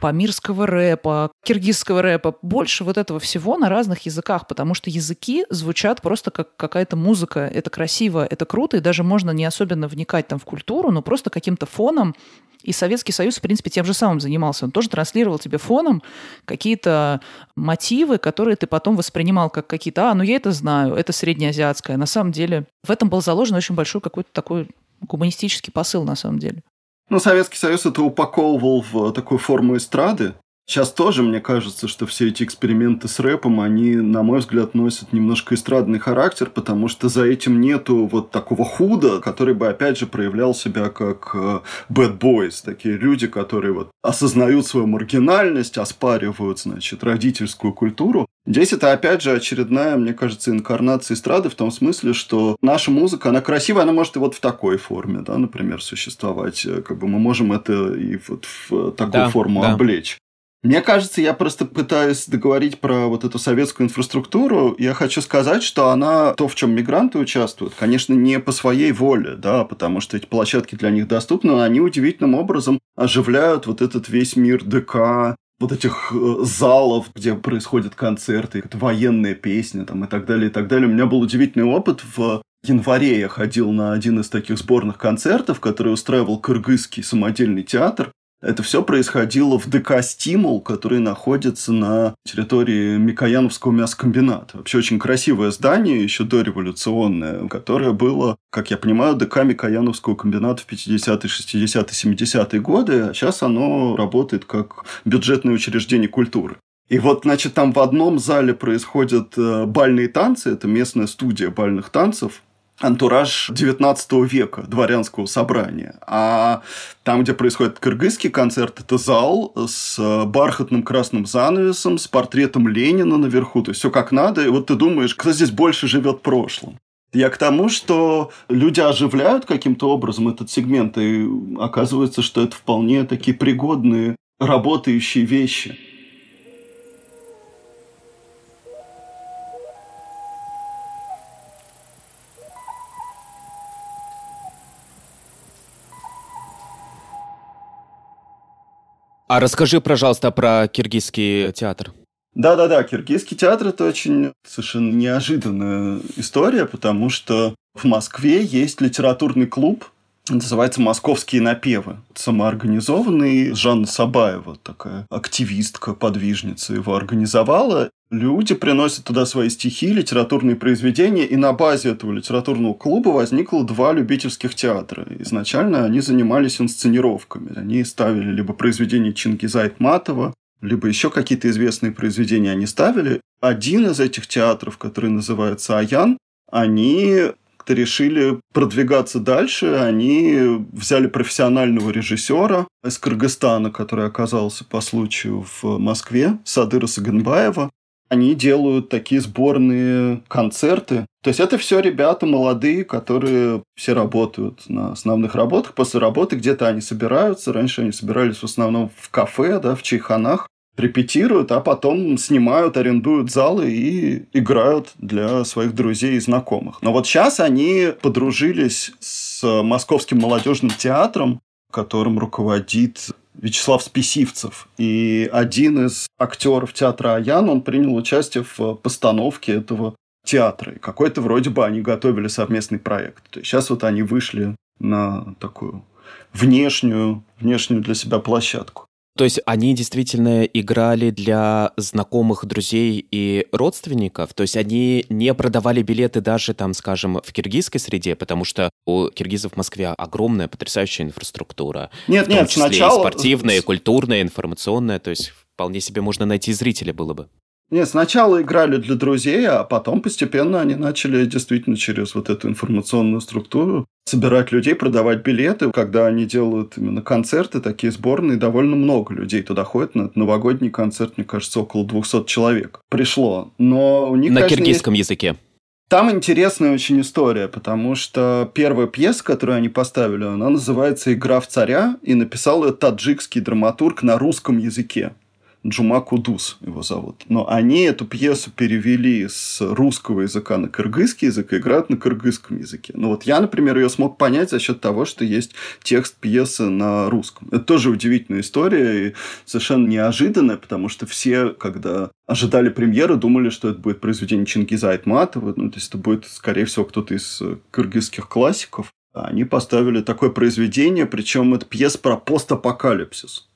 памирского рэпа, киргизского рэпа, больше вот этого всего на разных языках, потому что языки звучат просто как какая-то музыка. Это красиво, это круто, и даже можно не особенно вникать там в культуру, но просто каким-то фоном и Советский Союз, в принципе, тем же самым занимался. Он тоже транслировал тебе фоном какие-то мотивы, которые ты потом воспринимал как какие-то, а, ну я это знаю, это среднеазиатское. На самом деле в этом был заложен очень большой какой-то такой гуманистический посыл на самом деле. Ну, Советский Союз это упаковывал в такую форму эстрады, Сейчас тоже, мне кажется, что все эти эксперименты с рэпом, они, на мой взгляд, носят немножко эстрадный характер, потому что за этим нету вот такого худа, который бы, опять же, проявлял себя как э, bad boys, такие люди, которые вот осознают свою маргинальность, оспаривают, значит, родительскую культуру. Здесь это, опять же, очередная, мне кажется, инкарнация эстрады в том смысле, что наша музыка, она красивая, она может и вот в такой форме, да, например, существовать. Как бы мы можем это и вот в такую да, форму да. облечь. Мне кажется, я просто пытаюсь договорить про вот эту советскую инфраструктуру. Я хочу сказать, что она, то, в чем мигранты участвуют, конечно, не по своей воле, да, потому что эти площадки для них доступны, но они удивительным образом оживляют вот этот весь мир ДК, вот этих э, залов, где происходят концерты, это военная песня там, и так далее, и так далее. У меня был удивительный опыт в январе я ходил на один из таких сборных концертов, который устраивал кыргызский самодельный театр. Это все происходило в ДК «Стимул», который находится на территории Микояновского мясокомбината. Вообще очень красивое здание, еще дореволюционное, которое было, как я понимаю, ДК Микояновского комбината в 50-е, 60-е, 70-е годы. А сейчас оно работает как бюджетное учреждение культуры. И вот, значит, там в одном зале происходят э, бальные танцы, это местная студия бальных танцев, антураж 19 века дворянского собрания. А там, где происходит кыргызский концерт, это зал с бархатным красным занавесом, с портретом Ленина наверху. То есть все как надо. И вот ты думаешь, кто здесь больше живет прошлым. Я к тому, что люди оживляют каким-то образом этот сегмент, и оказывается, что это вполне такие пригодные работающие вещи. А расскажи, пожалуйста, про киргизский театр. Да-да-да, киргизский театр – это очень совершенно неожиданная история, потому что в Москве есть литературный клуб, называется «Московские напевы». Самоорганизованный Жанна Сабаева, такая активистка, подвижница, его организовала. Люди приносят туда свои стихи, литературные произведения, и на базе этого литературного клуба возникло два любительских театра. Изначально они занимались инсценировками. Они ставили либо произведения Чингиза Айтматова, либо еще какие-то известные произведения они ставили. Один из этих театров, который называется «Аян», они решили продвигаться дальше. Они взяли профессионального режиссера из Кыргызстана, который оказался по случаю в Москве, Садыра Саганбаева. Они делают такие сборные концерты. То есть это все ребята молодые, которые все работают на основных работах. После работы где-то они собираются. Раньше они собирались в основном в кафе, да, в чайханах репетируют, а потом снимают, арендуют залы и играют для своих друзей и знакомых. Но вот сейчас они подружились с Московским молодежным театром, которым руководит Вячеслав Списивцев. И один из актеров театра Аян, он принял участие в постановке этого театра. И какой-то вроде бы они готовили совместный проект. То есть сейчас вот они вышли на такую внешнюю, внешнюю для себя площадку. То есть они действительно играли для знакомых, друзей и родственников? То есть они не продавали билеты даже там, скажем, в киргизской среде, потому что у киргизов в Москве огромная, потрясающая инфраструктура. Нет, в том нет, числе сначала... и спортивная, и культурная, и информационная. То есть вполне себе можно найти зрителя было бы. Нет, сначала играли для друзей, а потом постепенно они начали действительно через вот эту информационную структуру собирать людей, продавать билеты. Когда они делают именно концерты, такие сборные, довольно много людей туда ходит. На новогодний концерт, мне кажется, около 200 человек пришло. Но у них, На конечно, киргизском есть... языке. Там интересная очень история, потому что первая пьеса, которую они поставили, она называется «Игра в царя», и написал ее таджикский драматург на русском языке. Джума Кудус его зовут. Но они эту пьесу перевели с русского языка на кыргызский язык и играют на кыргызском языке. Ну вот я, например, ее смог понять за счет того, что есть текст пьесы на русском. Это тоже удивительная история и совершенно неожиданная, потому что все, когда ожидали премьеры, думали, что это будет произведение Чингиза Айтматова, ну, то есть это будет, скорее всего, кто-то из кыргызских классиков. Они поставили такое произведение, причем это пьеса про постапокалипсис.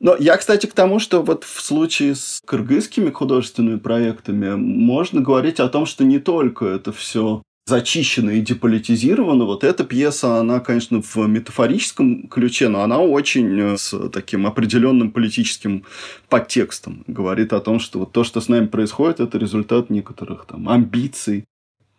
Но я, кстати, к тому, что вот в случае с кыргызскими художественными проектами можно говорить о том, что не только это все зачищено и деполитизировано. Вот эта пьеса, она, конечно, в метафорическом ключе, но она очень э, с таким определенным политическим подтекстом. Говорит о том, что вот то, что с нами происходит, это результат некоторых там амбиций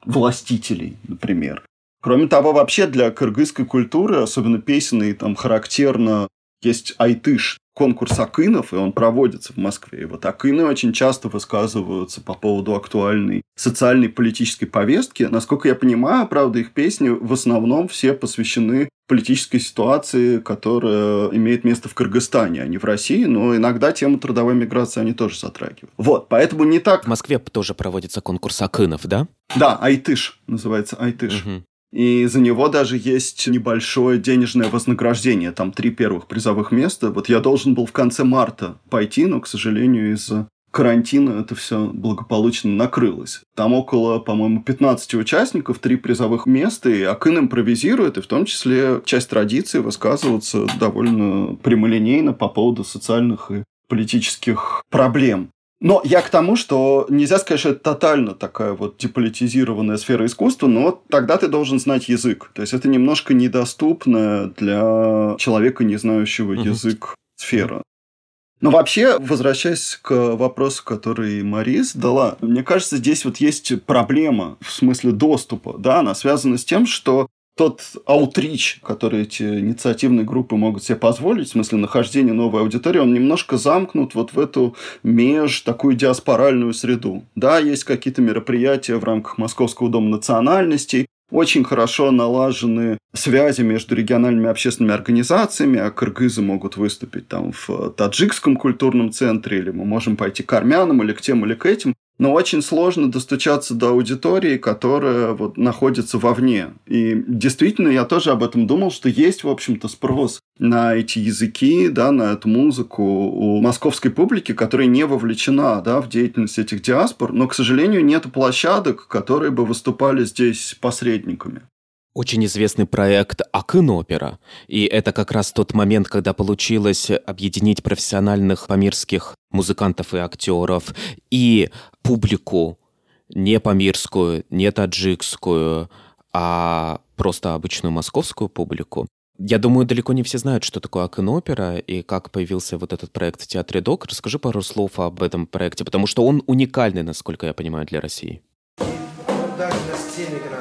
властителей, например. Кроме того, вообще для кыргызской культуры, особенно песенной, там характерно есть айтыш, конкурс Акынов, и он проводится в Москве. И вот Акыны очень часто высказываются по поводу актуальной социальной политической повестки. Насколько я понимаю, правда, их песни в основном все посвящены политической ситуации, которая имеет место в Кыргызстане, а не в России, но иногда тему трудовой миграции они тоже затрагивают. Вот, поэтому не так... В Москве тоже проводится конкурс Акынов, да? Да, Айтыш называется Айтыш. Угу. И за него даже есть небольшое денежное вознаграждение. Там три первых призовых места. Вот я должен был в конце марта пойти, но, к сожалению, из-за карантина это все благополучно накрылось. Там около, по-моему, 15 участников, три призовых места, и Акын импровизирует, и в том числе часть традиции высказываться довольно прямолинейно по поводу социальных и политических проблем. Но я к тому, что нельзя сказать, что это тотально такая вот деполитизированная сфера искусства, но тогда ты должен знать язык. То есть это немножко недоступная для человека, не знающего угу. язык сфера. Но вообще, возвращаясь к вопросу, который Марис дала, мне кажется, здесь вот есть проблема в смысле доступа. Да, она связана с тем, что тот аутрич, который эти инициативные группы могут себе позволить, в смысле нахождения новой аудитории, он немножко замкнут вот в эту меж такую диаспоральную среду. Да, есть какие-то мероприятия в рамках Московского дома национальностей, очень хорошо налажены связи между региональными общественными организациями, а кыргызы могут выступить там в таджикском культурном центре, или мы можем пойти к армянам, или к тем, или к этим но очень сложно достучаться до аудитории, которая вот находится вовне. И действительно, я тоже об этом думал, что есть, в общем-то, спрос на эти языки, да, на эту музыку у московской публики, которая не вовлечена да, в деятельность этих диаспор, но, к сожалению, нет площадок, которые бы выступали здесь посредниками очень известный проект Акын-опера. И это как раз тот момент, когда получилось объединить профессиональных памирских музыкантов и актеров и публику не памирскую, не таджикскую, а просто обычную московскую публику. Я думаю, далеко не все знают, что такое Акын-опера и как появился вот этот проект в Театре Док. Расскажи пару слов об этом проекте, потому что он уникальный, насколько я понимаю, для России. Даже на сцене играют.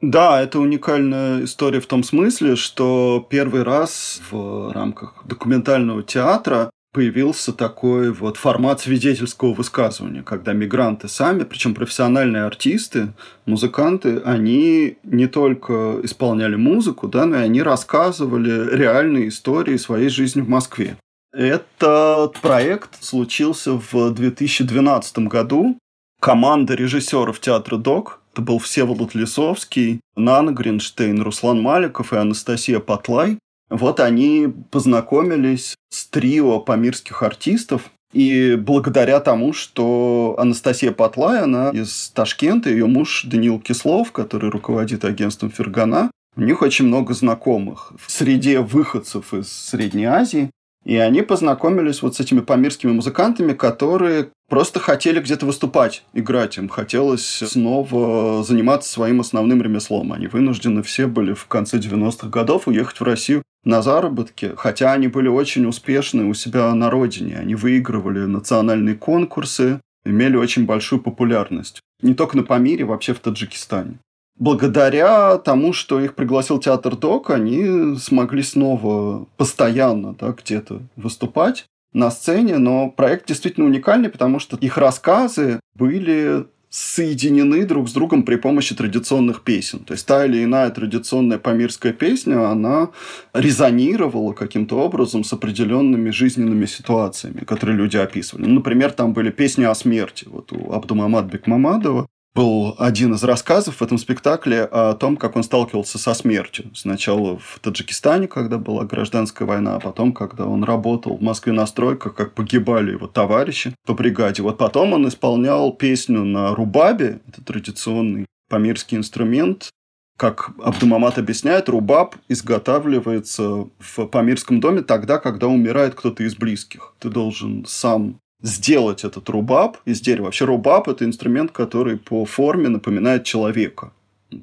Да, это уникальная история в том смысле, что первый раз в рамках документального театра появился такой вот формат свидетельского высказывания, когда мигранты сами, причем профессиональные артисты, музыканты, они не только исполняли музыку, да, но и они рассказывали реальные истории своей жизни в Москве. Этот проект случился в 2012 году. Команда режиссеров театра ДОК это был Всеволод Лисовский, Нана Гринштейн, Руслан Маликов и Анастасия Патлай. Вот они познакомились с трио памирских артистов, и благодаря тому, что Анастасия Патлай, она из Ташкента, ее муж Даниил Кислов, который руководит агентством Фергана, у них очень много знакомых в среде выходцев из Средней Азии. И они познакомились вот с этими памирскими музыкантами, которые просто хотели где-то выступать, играть. Им хотелось снова заниматься своим основным ремеслом. Они вынуждены все были в конце 90-х годов уехать в Россию на заработки, хотя они были очень успешны у себя на родине. Они выигрывали национальные конкурсы, имели очень большую популярность. Не только на Памире, вообще в Таджикистане благодаря тому, что их пригласил театр Док, они смогли снова постоянно да, где-то выступать на сцене, но проект действительно уникальный, потому что их рассказы были соединены друг с другом при помощи традиционных песен. То есть та или иная традиционная памирская песня, она резонировала каким-то образом с определенными жизненными ситуациями, которые люди описывали. Ну, например, там были песни о смерти. Вот у Абдумамад Бекмамадова был один из рассказов в этом спектакле о том, как он сталкивался со смертью. Сначала в Таджикистане, когда была гражданская война, а потом, когда он работал в Москве на стройках, как погибали его товарищи по бригаде. Вот потом он исполнял песню на рубабе, это традиционный памирский инструмент, как Абдумамат объясняет, рубаб изготавливается в памирском доме тогда, когда умирает кто-то из близких. Ты должен сам сделать этот рубаб из дерева. Вообще рубаб – это инструмент, который по форме напоминает человека.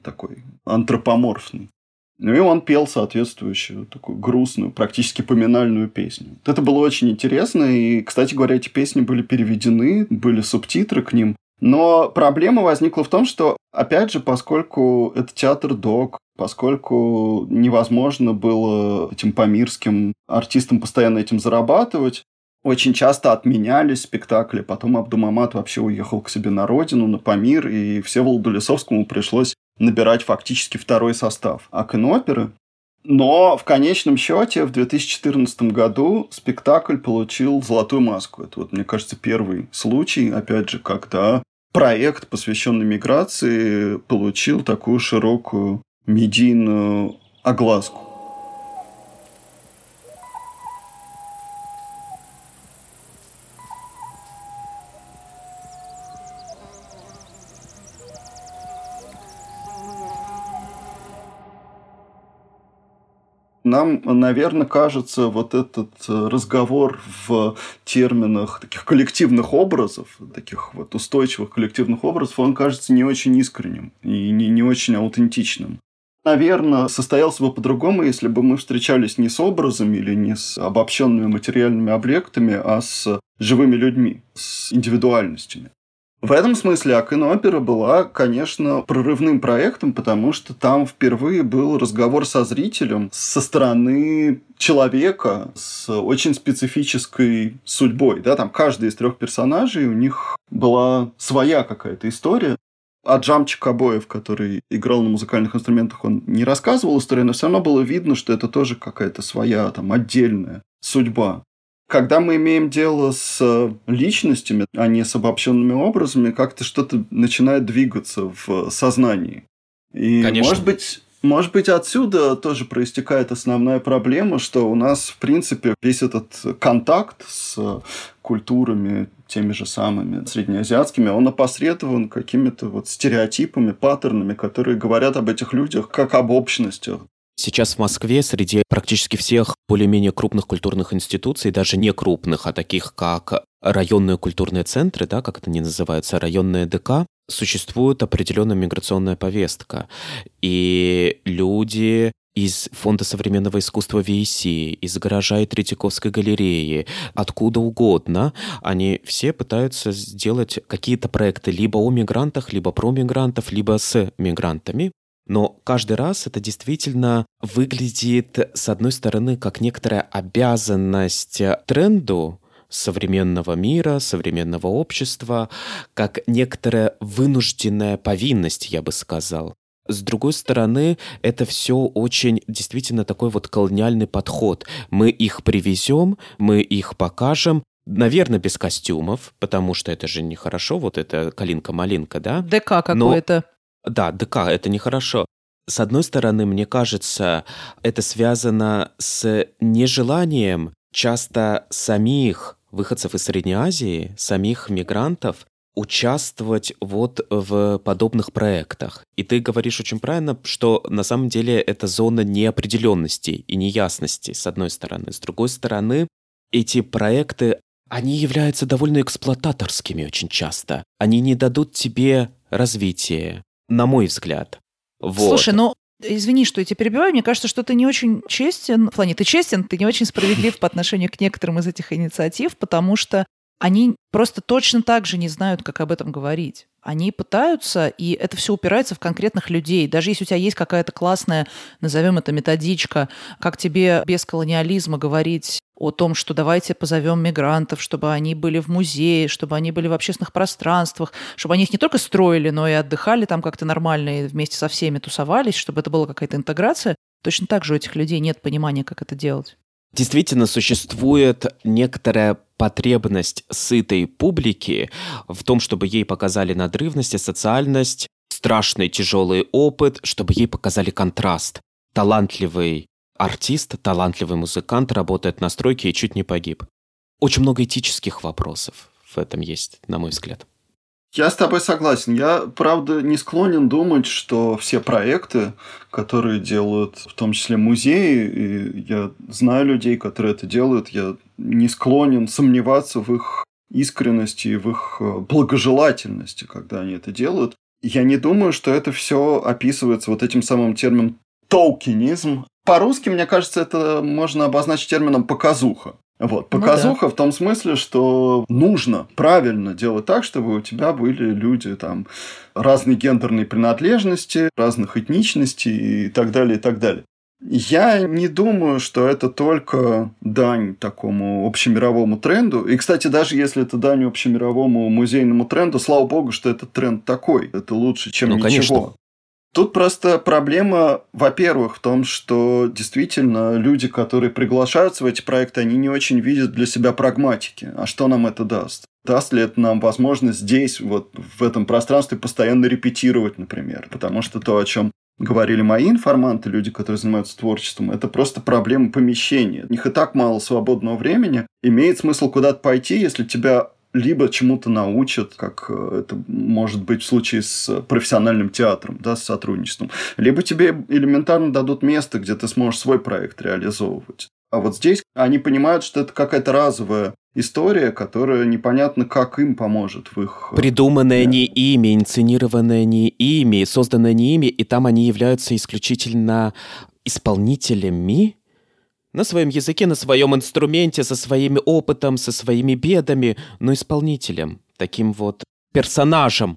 Такой антропоморфный. Ну и он пел соответствующую такую грустную, практически поминальную песню. Это было очень интересно, и, кстати говоря, эти песни были переведены, были субтитры к ним. Но проблема возникла в том, что, опять же, поскольку это театр док, поскольку невозможно было этим памирским артистам постоянно этим зарабатывать, очень часто отменялись спектакли. Потом Абдумамат вообще уехал к себе на родину, на Памир, и Всеволоду Лисовскому пришлось набирать фактически второй состав Акиноперы. Но в конечном счете в 2014 году спектакль получил золотую маску. Это вот, мне кажется, первый случай, опять же, когда проект, посвященный миграции, получил такую широкую медийную огласку. Нам, наверное, кажется, вот этот э, разговор в терминах таких коллективных образов, таких вот устойчивых коллективных образов, он кажется не очень искренним и не, не очень аутентичным. Наверное, состоялся бы по-другому, если бы мы встречались не с образами или не с обобщенными материальными объектами, а с живыми людьми, с индивидуальностями. В этом смысле Акинопера была, конечно, прорывным проектом, потому что там впервые был разговор со зрителем со стороны человека с очень специфической судьбой. Да? Там каждый из трех персонажей, у них была своя какая-то история. А Джамчик Обоев, который играл на музыкальных инструментах, он не рассказывал историю, но все равно было видно, что это тоже какая-то своя, там, отдельная судьба. Когда мы имеем дело с э, личностями, а не с обобщенными образами, как-то что-то начинает двигаться в сознании. И, Конечно. может быть, может быть, отсюда тоже проистекает основная проблема, что у нас, в принципе, весь этот контакт с культурами теми же самыми среднеазиатскими, он опосредован какими-то вот стереотипами, паттернами, которые говорят об этих людях как об общностях. Сейчас в Москве среди практически всех более-менее крупных культурных институций, даже не крупных, а таких как районные культурные центры, да, как это они называются, районные ДК, существует определенная миграционная повестка. И люди из Фонда современного искусства VEC, из гаража и Третьяковской галереи, откуда угодно, они все пытаются сделать какие-то проекты либо о мигрантах, либо про мигрантов, либо с мигрантами. Но каждый раз это действительно выглядит, с одной стороны, как некоторая обязанность тренду, современного мира, современного общества, как некоторая вынужденная повинность, я бы сказал. С другой стороны, это все очень действительно такой вот колониальный подход. Мы их привезем, мы их покажем, Наверное, без костюмов, потому что это же нехорошо, вот это калинка-малинка, да? ДК какое-то. Да, ДК, это нехорошо. С одной стороны, мне кажется, это связано с нежеланием часто самих выходцев из Средней Азии, самих мигрантов, участвовать вот в подобных проектах. И ты говоришь очень правильно, что на самом деле это зона неопределенности и неясности, с одной стороны. С другой стороны, эти проекты, они являются довольно эксплуататорскими очень часто. Они не дадут тебе развития, на мой взгляд. Вот. Слушай, ну Извини, что я тебя перебиваю. Мне кажется, что ты не очень честен. В плане, ты честен, ты не очень справедлив по отношению к некоторым из этих инициатив, потому что они просто точно так же не знают, как об этом говорить. Они пытаются, и это все упирается в конкретных людей. Даже если у тебя есть какая-то классная, назовем это методичка, как тебе без колониализма говорить о том, что давайте позовем мигрантов, чтобы они были в музее, чтобы они были в общественных пространствах, чтобы они их не только строили, но и отдыхали там как-то нормально и вместе со всеми тусовались, чтобы это была какая-то интеграция. Точно так же у этих людей нет понимания, как это делать. Действительно, существует некоторая потребность сытой публики в том, чтобы ей показали надрывность и социальность, страшный тяжелый опыт, чтобы ей показали контраст. Талантливый артист, талантливый музыкант работает на стройке и чуть не погиб. Очень много этических вопросов в этом есть, на мой взгляд. Я с тобой согласен. Я, правда, не склонен думать, что все проекты, которые делают, в том числе музеи, и я знаю людей, которые это делают, я не склонен сомневаться в их искренности и в их э, благожелательности, когда они это делают. Я не думаю, что это все описывается вот этим самым термином толкинизм. По-русски, мне кажется, это можно обозначить термином показуха. Вот, показуха ну, да. в том смысле, что нужно правильно делать так, чтобы у тебя были люди там разной гендерной принадлежности, разных этничностей и так далее, и так далее. Я не думаю, что это только дань такому общемировому тренду. И, кстати, даже если это дань общемировому музейному тренду, слава богу, что этот тренд такой. Это лучше, чем ну, ничего. Конечно. Тут просто проблема, во-первых, в том, что действительно люди, которые приглашаются в эти проекты, они не очень видят для себя прагматики. А что нам это даст? Даст ли это нам возможность здесь, вот в этом пространстве, постоянно репетировать, например? Потому что то, о чем говорили мои информанты, люди, которые занимаются творчеством, это просто проблема помещения. У них и так мало свободного времени. Имеет смысл куда-то пойти, если тебя либо чему-то научат, как э, это может быть в случае с профессиональным театром, да, с сотрудничеством, либо тебе элементарно дадут место, где ты сможешь свой проект реализовывать. А вот здесь они понимают, что это какая-то разовая история, которая непонятно, как им поможет в их... Э, Придуманная не ими, инсценированная не ими, созданная не ими, и там они являются исключительно исполнителями на своем языке, на своем инструменте, со своим опытом, со своими бедами, но исполнителем, таким вот персонажем.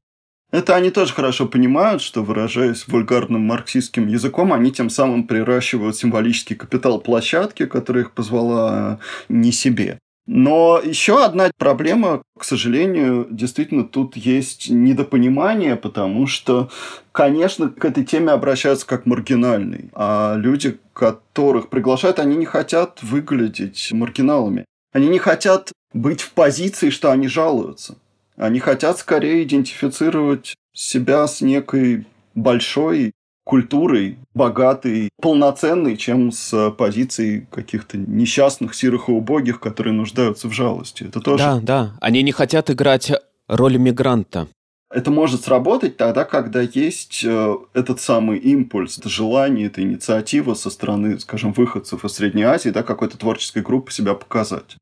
Это они тоже хорошо понимают, что, выражаясь вульгарным марксистским языком, они тем самым приращивают символический капитал площадки, которая их позвала не себе. Но еще одна проблема, к сожалению, действительно тут есть недопонимание, потому что, конечно, к этой теме обращаются как маргинальный, а люди, которых приглашают, они не хотят выглядеть маргиналами. Они не хотят быть в позиции, что они жалуются. Они хотят скорее идентифицировать себя с некой большой культурой, богатой, полноценной, чем с позицией каких-то несчастных, сирых и убогих, которые нуждаются в жалости. Это тоже... Да, да. Они не хотят играть роль мигранта. Это может сработать тогда, когда есть э, этот самый импульс, это желание, эта инициатива со стороны, скажем, выходцев из Средней Азии, да, какой-то творческой группы себя показать.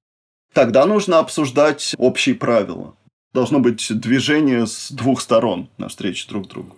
Тогда нужно обсуждать общие правила. Должно быть движение с двух сторон навстречу друг другу.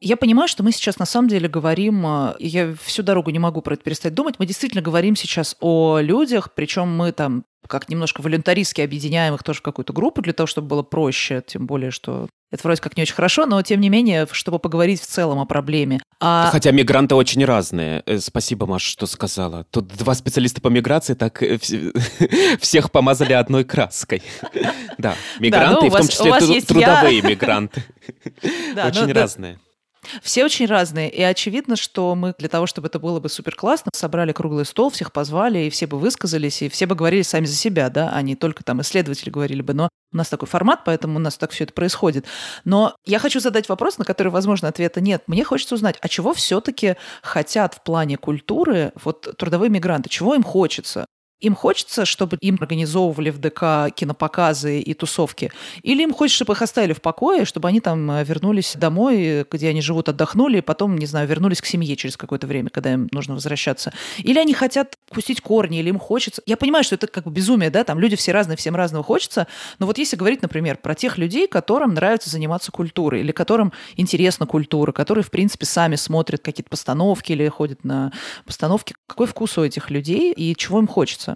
Я понимаю, что мы сейчас на самом деле говорим, э, я всю дорогу не могу про это перестать думать, мы действительно говорим сейчас о людях, причем мы там как немножко волюнтаристски объединяем их тоже в какую-то группу для того, чтобы было проще, тем более, что это вроде как не очень хорошо, но тем не менее, чтобы поговорить в целом о проблеме. А... Хотя мигранты очень разные. Э, спасибо, Маша, что сказала. Тут два специалиста по миграции так э, всех помазали одной краской. Да, мигранты, и в том числе трудовые мигранты. Очень разные. Все очень разные, и очевидно, что мы для того, чтобы это было бы супер классно, собрали круглый стол, всех позвали, и все бы высказались, и все бы говорили сами за себя, да, а не только там исследователи говорили бы, но у нас такой формат, поэтому у нас так все это происходит. Но я хочу задать вопрос, на который, возможно, ответа нет. Мне хочется узнать, а чего все-таки хотят в плане культуры вот трудовые мигранты? Чего им хочется? Им хочется, чтобы им организовывали в ДК кинопоказы и тусовки? Или им хочется, чтобы их оставили в покое, чтобы они там э, вернулись домой, где они живут, отдохнули, и потом, не знаю, вернулись к семье через какое-то время, когда им нужно возвращаться? Или они хотят пустить корни, или им хочется... Я понимаю, что это как бы безумие, да, там люди все разные, всем разного хочется, но вот если говорить, например, про тех людей, которым нравится заниматься культурой, или которым интересна культура, которые, в принципе, сами смотрят какие-то постановки или ходят на постановки, какой вкус у этих людей и чего им хочется?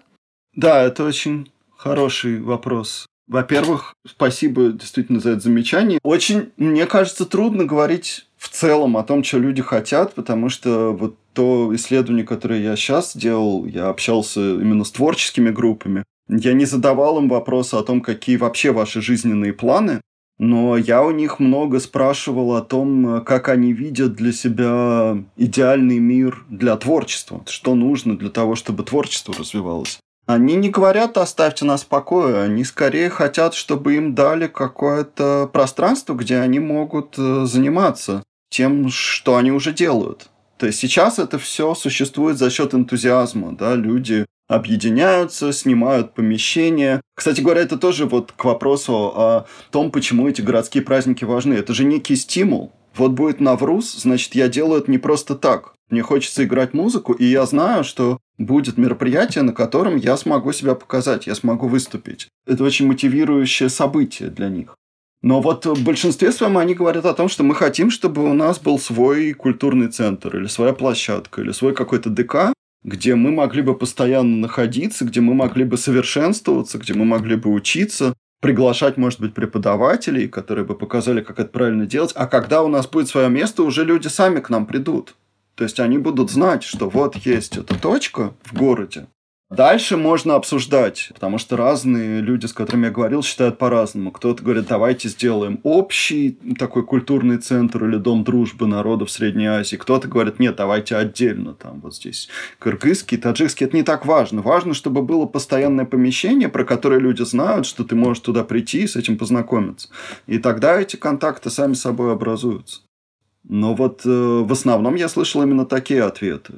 Да, это очень хороший вопрос. Во-первых, спасибо действительно за это замечание. Очень, мне кажется, трудно говорить в целом о том, что люди хотят, потому что вот то исследование, которое я сейчас делал, я общался именно с творческими группами. Я не задавал им вопросы о том, какие вообще ваши жизненные планы, но я у них много спрашивал о том, как они видят для себя идеальный мир для творчества, что нужно для того, чтобы творчество развивалось. Они не говорят «оставьте нас в покое», они скорее хотят, чтобы им дали какое-то пространство, где они могут э, заниматься тем, что они уже делают. То есть сейчас это все существует за счет энтузиазма, да, люди объединяются, снимают помещения. Кстати говоря, это тоже вот к вопросу о том, почему эти городские праздники важны. Это же некий стимул. Вот будет Навруз, значит, я делаю это не просто так. Мне хочется играть музыку, и я знаю, что будет мероприятие, на котором я смогу себя показать, я смогу выступить. Это очень мотивирующее событие для них. Но вот в большинстве своем они говорят о том, что мы хотим, чтобы у нас был свой культурный центр, или своя площадка, или свой какой-то ДК, где мы могли бы постоянно находиться, где мы могли бы совершенствоваться, где мы могли бы учиться, приглашать, может быть, преподавателей, которые бы показали, как это правильно делать. А когда у нас будет свое место, уже люди сами к нам придут. То есть они будут знать, что вот есть эта точка в городе, Дальше можно обсуждать, потому что разные люди, с которыми я говорил, считают по-разному. Кто-то говорит, давайте сделаем общий такой культурный центр или дом дружбы народов Средней Азии. Кто-то говорит, нет, давайте отдельно, там вот здесь кыргызский, таджикский. Это не так важно. Важно, чтобы было постоянное помещение, про которое люди знают, что ты можешь туда прийти и с этим познакомиться. И тогда эти контакты сами собой образуются. Но вот э, в основном я слышал именно такие ответы.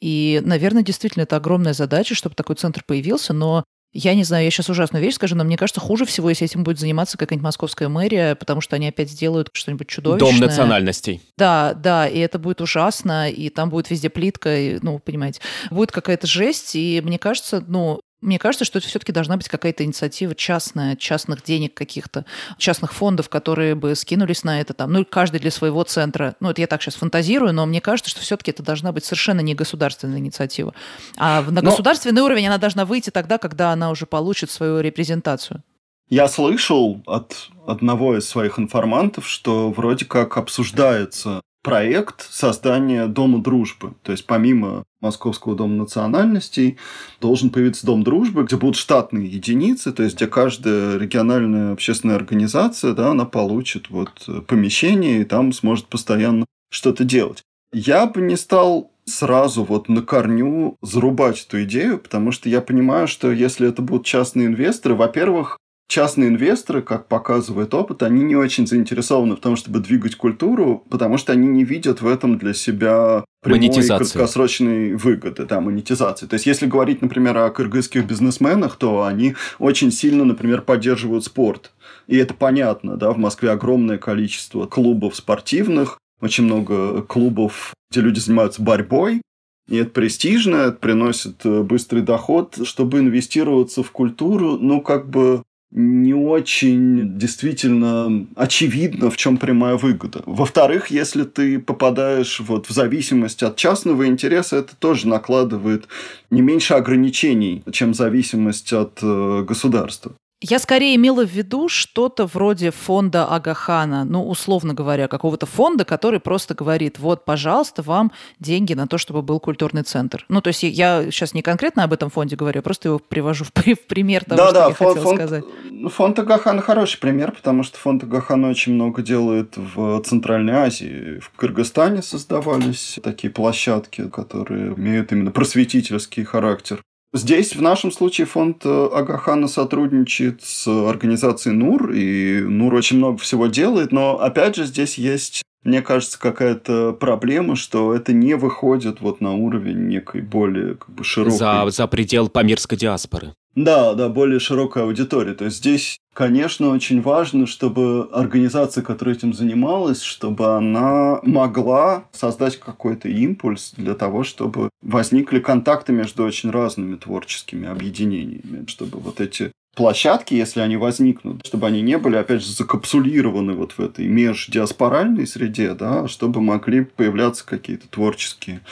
И, наверное, действительно, это огромная задача, чтобы такой центр появился, но я не знаю, я сейчас ужасную вещь скажу, но мне кажется, хуже всего, если этим будет заниматься какая-нибудь московская мэрия, потому что они опять сделают что-нибудь чудовищное. Дом национальностей. Да, да, и это будет ужасно, и там будет везде плитка, и, ну, понимаете, будет какая-то жесть, и мне кажется, ну, мне кажется, что это все-таки должна быть какая-то инициатива частная, частных денег каких-то, частных фондов, которые бы скинулись на это там, ну, каждый для своего центра. Ну, это я так сейчас фантазирую, но мне кажется, что все-таки это должна быть совершенно не государственная инициатива. А на но... государственный уровень она должна выйти тогда, когда она уже получит свою репрезентацию. Я слышал от одного из своих информантов, что вроде как обсуждается проект создания Дома дружбы. То есть помимо Московского дома национальностей должен появиться Дом дружбы, где будут штатные единицы, то есть где каждая региональная общественная организация, да, она получит вот помещение и там сможет постоянно что-то делать. Я бы не стал сразу вот на корню зарубать эту идею, потому что я понимаю, что если это будут частные инвесторы, во-первых, частные инвесторы, как показывает опыт, они не очень заинтересованы в том, чтобы двигать культуру, потому что они не видят в этом для себя прямой краткосрочной выгоды, да, монетизации. То есть, если говорить, например, о кыргызских бизнесменах, то они очень сильно, например, поддерживают спорт. И это понятно, да, в Москве огромное количество клубов спортивных, очень много клубов, где люди занимаются борьбой, и это престижно, это приносит э, быстрый доход. Чтобы инвестироваться в культуру, ну, как бы не очень действительно очевидно, в чем прямая выгода. Во-вторых, если ты попадаешь вот в зависимость от частного интереса, это тоже накладывает не меньше ограничений, чем зависимость от э, государства. Я скорее имела в виду что-то вроде фонда Агахана, ну, условно говоря, какого-то фонда, который просто говорит, вот, пожалуйста, вам деньги на то, чтобы был культурный центр. Ну, то есть я сейчас не конкретно об этом фонде говорю, я просто его привожу в, пример того, да, что да, я фонд, хотела сказать. Ну, фонд Агахана хороший пример, потому что фонд Агахана очень много делает в Центральной Азии. В Кыргызстане создавались такие площадки, которые имеют именно просветительский характер. Здесь, в нашем случае, фонд э, Агахана сотрудничает с организацией НУР, и НУР очень много всего делает, но, опять же, здесь есть мне кажется, какая-то проблема, что это не выходит вот на уровень некой более как бы, широкой... За, за предел памирской диаспоры. Да, да, более широкая аудитория. То есть здесь, конечно, очень важно, чтобы организация, которая этим занималась, чтобы она могла создать какой-то импульс для того, чтобы возникли контакты между очень разными творческими объединениями, чтобы вот эти площадки, если они возникнут, чтобы они не были, опять же, закапсулированы вот в этой междиаспоральной среде, да, чтобы могли появляться какие-то творческие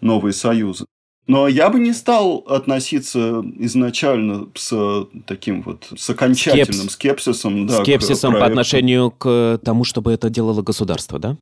новые союзы. Но я бы не стал относиться изначально с таким вот, с окончательным Скепс... скепсисом. Да, скепсисом по отношению к тому, чтобы это делало государство, да?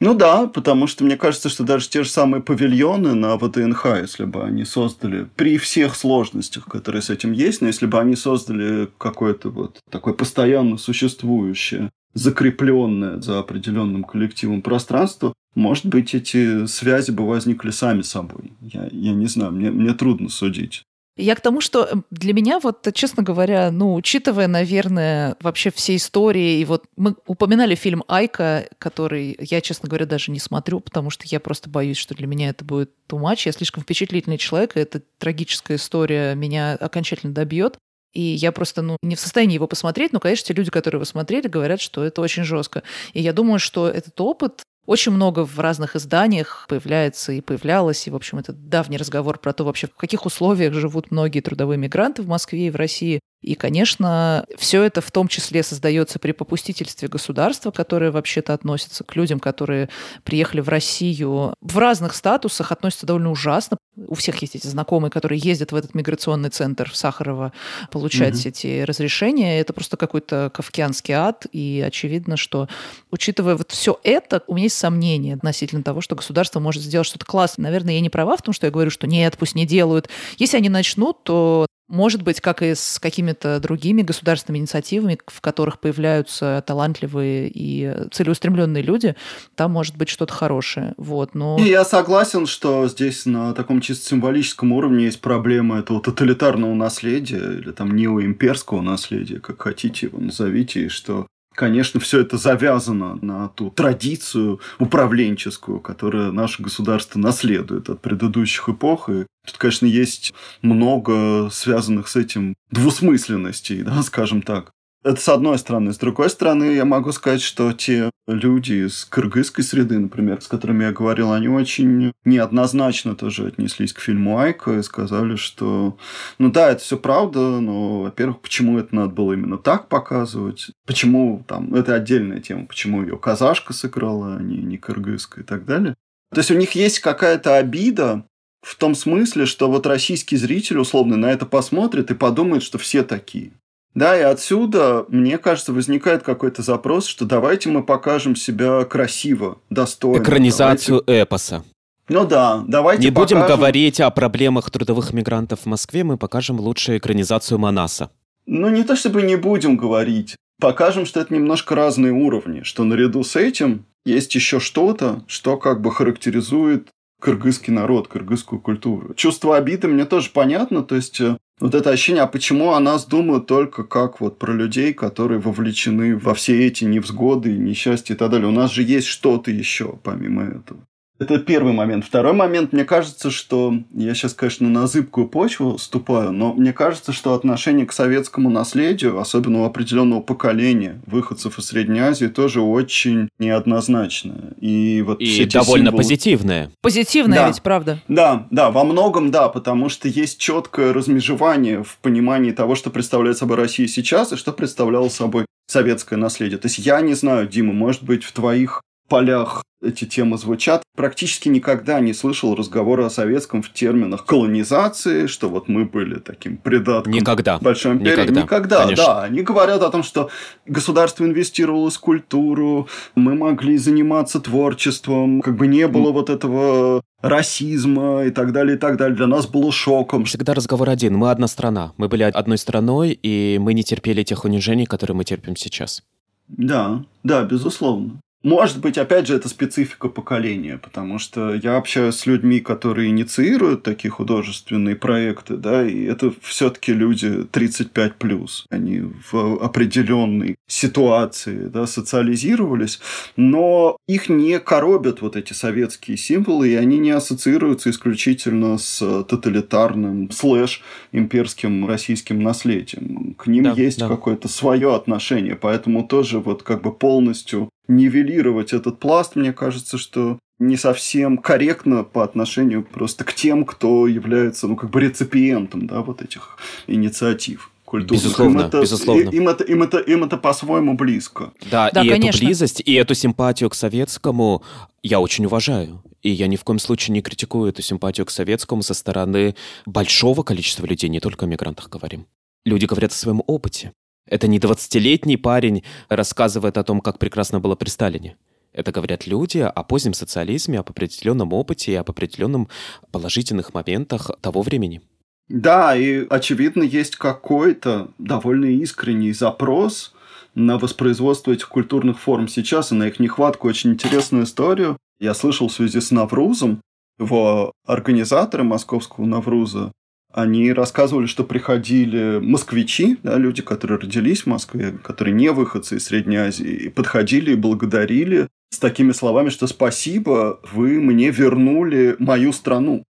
Ну да, потому что мне кажется, что даже те же самые павильоны на ВТНХ, если бы они создали, при всех сложностях, которые с этим есть, но если бы они создали какое-то вот такое постоянно существующее закрепленное за определенным коллективом пространство, может быть, эти связи бы возникли сами собой. Я, я не знаю, мне, мне трудно судить. Я к тому, что для меня, вот, честно говоря, ну, учитывая, наверное, вообще все истории, и вот мы упоминали фильм «Айка», который я, честно говоря, даже не смотрю, потому что я просто боюсь, что для меня это будет too much. Я слишком впечатлительный человек, и эта трагическая история меня окончательно добьет. И я просто ну, не в состоянии его посмотреть, но, конечно, те люди, которые его смотрели, говорят, что это очень жестко. И я думаю, что этот опыт очень много в разных изданиях появляется и появлялось, и, в общем, это давний разговор про то вообще, в каких условиях живут многие трудовые мигранты в Москве и в России. И, конечно, все это в том числе создается при попустительстве государства, которое вообще-то относится к людям, которые приехали в Россию в разных статусах, относятся довольно ужасно. У всех есть эти знакомые, которые ездят в этот миграционный центр в Сахарово получать угу. эти разрешения. Это просто какой-то кавкианский ад. И очевидно, что, учитывая вот все это, у меня есть сомнения относительно того, что государство может сделать что-то классное. Наверное, я не права в том, что я говорю, что нет, пусть не делают. Если они начнут, то может быть, как и с какими-то другими государственными инициативами, в которых появляются талантливые и целеустремленные люди, там может быть что-то хорошее. Вот, но... И я согласен, что здесь на таком чисто символическом уровне есть проблема этого тоталитарного наследия или там неоимперского наследия, как хотите его назовите, и что Конечно, все это завязано на ту традицию управленческую, которую наше государство наследует от предыдущих эпох. И тут, конечно, есть много связанных с этим двусмысленностей, да, скажем так. Это с одной стороны. С другой стороны, я могу сказать, что те люди из кыргызской среды, например, с которыми я говорил, они очень неоднозначно тоже отнеслись к фильму Айка и сказали, что, ну да, это все правда, но, во-первых, почему это надо было именно так показывать? Почему там, это отдельная тема, почему ее казашка сыграла, а не, не кыргызская и так далее. То есть у них есть какая-то обида в том смысле, что вот российский зритель условно на это посмотрит и подумает, что все такие. Да, и отсюда, мне кажется, возникает какой-то запрос, что давайте мы покажем себя красиво, достойно. Экранизацию давайте... эпоса. Ну да, давайте Не покажем... будем говорить о проблемах трудовых мигрантов в Москве, мы покажем лучше экранизацию Манаса. Ну, не то чтобы не будем говорить. Покажем, что это немножко разные уровни, что наряду с этим есть еще что-то, что как бы характеризует кыргызский народ, кыргызскую культуру. Чувство обиды мне тоже понятно, то есть э, вот это ощущение, а почему о нас думают только как вот про людей, которые вовлечены во все эти невзгоды, несчастья и так далее. У нас же есть что-то еще помимо этого. Это первый момент. Второй момент, мне кажется, что я сейчас, конечно, на зыбкую почву ступаю, но мне кажется, что отношение к советскому наследию, особенно у определенного поколения выходцев из Средней Азии, тоже очень неоднозначное. И вот и довольно символы... позитивное. Позитивное да. ведь, правда? Да, да, во многом да, потому что есть четкое размежевание в понимании того, что представляет собой Россия сейчас и что представляло собой советское наследие. То есть я не знаю, Дима, может быть, в твоих полях эти темы звучат. Практически никогда не слышал разговора о советском в терминах колонизации, что вот мы были таким придатком никогда. большой империи. Никогда, никогда да. Они говорят о том, что государство инвестировало в культуру, мы могли заниматься творчеством, как бы не было mm. вот этого расизма и так далее, и так далее. Для нас было шоком. Всегда разговор один. Мы одна страна. Мы были одной страной, и мы не терпели тех унижений, которые мы терпим сейчас. Да, да, безусловно. Может быть, опять же, это специфика поколения, потому что я общаюсь с людьми, которые инициируют такие художественные проекты, да, и это все-таки люди 35 плюс. Они в определенной ситуации да, социализировались, но их не коробят вот эти советские символы, и они не ассоциируются исключительно с тоталитарным слэш имперским российским наследием. К ним да, есть да. какое-то свое отношение, поэтому тоже вот как бы полностью нивелировать этот пласт, мне кажется, что не совсем корректно по отношению просто к тем, кто является, ну, как бы реципиентом, да, вот этих инициатив культурных. Безусловно, им это, безусловно. Им это, им это, им это по-своему близко. Да, да и конечно. эту близость, и эту симпатию к советскому я очень уважаю. И я ни в коем случае не критикую эту симпатию к советскому со стороны большого количества людей, не только о мигрантах говорим. Люди говорят о своем опыте. Это не 20-летний парень рассказывает о том, как прекрасно было при Сталине. Это говорят люди о позднем социализме, об определенном опыте и об определенном положительных моментах того времени. Да, и очевидно есть какой-то довольно искренний запрос на воспроизводство этих культурных форм сейчас и на их нехватку. Очень интересную историю я слышал в связи с Наврузом. Его организаторы московского Навруза они рассказывали, что приходили москвичи, да, люди, которые родились в Москве, которые не выходцы из Средней Азии, и подходили и благодарили с такими словами, что спасибо, вы мне вернули мою страну.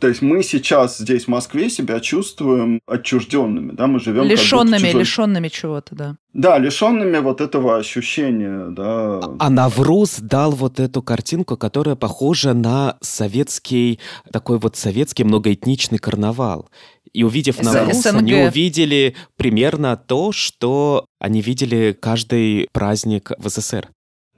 То есть мы сейчас здесь в Москве себя чувствуем отчужденными, да, мы живем лишенными, чужой... лишенными чего-то, да. Да, лишенными вот этого ощущения, да. А Навруз дал вот эту картинку, которая похожа на советский, такой вот советский многоэтничный карнавал. И увидев Навруз, они увидели примерно то, что они видели каждый праздник в СССР.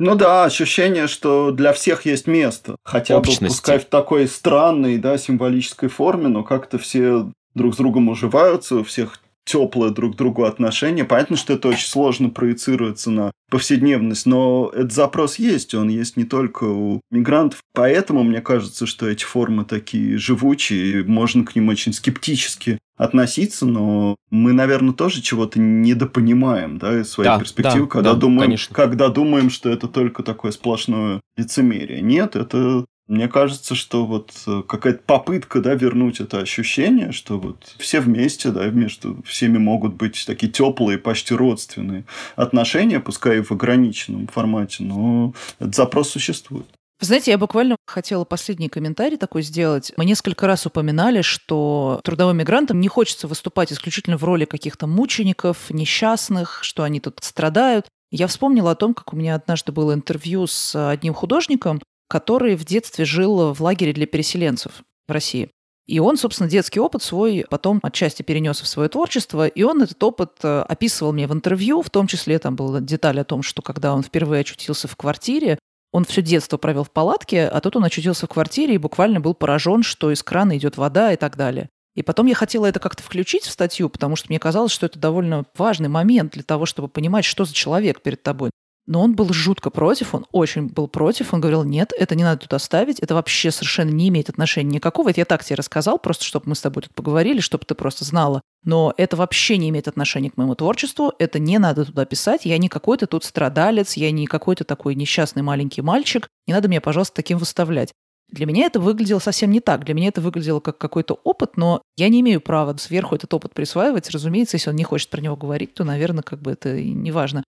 Ну да, ощущение, что для всех есть место. Хотя Общности. бы пускай в такой странной, да, символической форме, но как-то все друг с другом уживаются, у всех теплое друг к другу отношение. Понятно, что это очень сложно проецируется на повседневность, но этот запрос есть, он есть не только у мигрантов. Поэтому мне кажется, что эти формы такие живучие, можно к ним очень скептически относиться, но мы, наверное, тоже чего-то недопонимаем, да, из своей да, перспективы, да, когда, да, думаем, когда думаем, что это только такое сплошное лицемерие. Нет, это мне кажется, что вот э, какая-то попытка, да, вернуть это ощущение, что вот все вместе, да, между всеми могут быть такие теплые, почти родственные отношения, пускай и в ограниченном формате, но этот запрос существует. Вы знаете, я буквально хотела последний комментарий такой сделать. Мы несколько раз упоминали, что трудовым мигрантам не хочется выступать исключительно в роли каких-то мучеников, несчастных, что они тут страдают. Я вспомнила о том, как у меня однажды было интервью с одним художником, который в детстве жил в лагере для переселенцев в России. И он, собственно, детский опыт свой потом отчасти перенес в свое творчество, и он этот опыт э, описывал мне в интервью, в том числе там была деталь о том, что когда он впервые очутился в квартире, он все детство провел в палатке, а тут он очутился в квартире и буквально был поражен, что из крана идет вода и так далее. И потом я хотела это как-то включить в статью, потому что мне казалось, что это довольно важный момент для того, чтобы понимать, что за человек перед тобой. Но он был жутко против, он очень был против. Он говорил, нет, это не надо туда ставить, это вообще совершенно не имеет отношения никакого. Это я так тебе рассказал, просто чтобы мы с тобой тут поговорили, чтобы ты просто знала. Но это вообще не имеет отношения к моему творчеству, это не надо туда писать. Я не какой-то тут страдалец, я не какой-то такой несчастный маленький мальчик. Не надо меня, пожалуйста, таким выставлять. Для меня это выглядело совсем не так. Для меня это выглядело как какой-то опыт, но я не имею права сверху этот опыт присваивать. Разумеется, если он не хочет про него говорить, то, наверное, как бы это не важно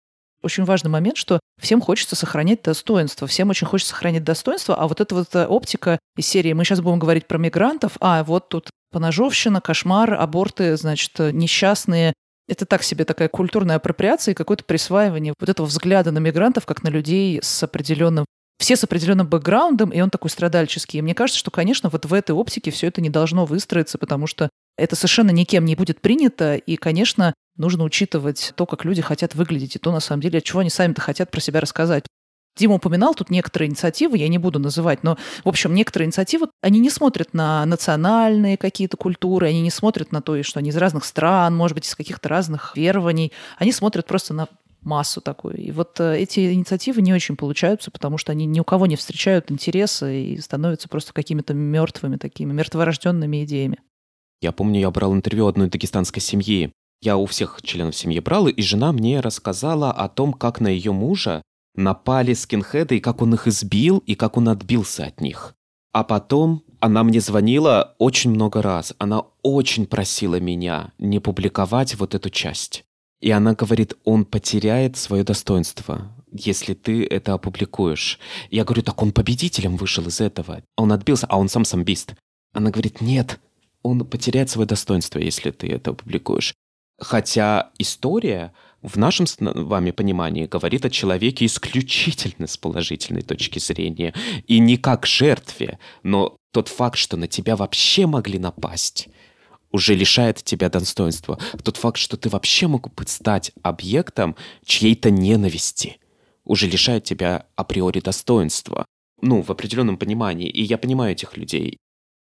очень важный момент, что всем хочется сохранять достоинство, всем очень хочется сохранять достоинство, а вот эта вот э, оптика из серии «Мы сейчас будем говорить про мигрантов», а вот тут поножовщина, кошмар, аборты, значит, э, несчастные, это так себе такая культурная апроприация и какое-то присваивание вот этого взгляда на мигрантов как на людей с определенным все с определенным бэкграундом, и он такой страдальческий. И мне кажется, что, конечно, вот в этой оптике все это не должно выстроиться, потому что это совершенно никем не будет принято, и, конечно, нужно учитывать то, как люди хотят выглядеть, и то, на самом деле, чего они сами-то хотят про себя рассказать. Дима упоминал тут некоторые инициативы, я не буду называть, но, в общем, некоторые инициативы, они не смотрят на национальные какие-то культуры, они не смотрят на то, что они из разных стран, может быть, из каких-то разных верований, они смотрят просто на массу такую. И вот э, эти инициативы не очень получаются, потому что они ни у кого не встречают интереса и становятся просто какими-то мертвыми такими, мертворожденными идеями. Я помню, я брал интервью одной дагестанской семьи. Я у всех членов семьи брал, и жена мне рассказала о том, как на ее мужа напали скинхеды, и как он их избил, и как он отбился от них. А потом она мне звонила очень много раз. Она очень просила меня не публиковать вот эту часть. И она говорит, он потеряет свое достоинство, если ты это опубликуешь. Я говорю, так он победителем вышел из этого. Он отбился, а он сам самбист. Она говорит, нет, он потеряет свое достоинство, если ты это опубликуешь. Хотя история в нашем с вами понимании говорит о человеке исключительно с положительной точки зрения. И не как жертве, но тот факт, что на тебя вообще могли напасть, уже лишает тебя достоинства. Тот факт, что ты вообще мог бы стать объектом чьей-то ненависти, уже лишает тебя априори достоинства. Ну, в определенном понимании. И я понимаю этих людей.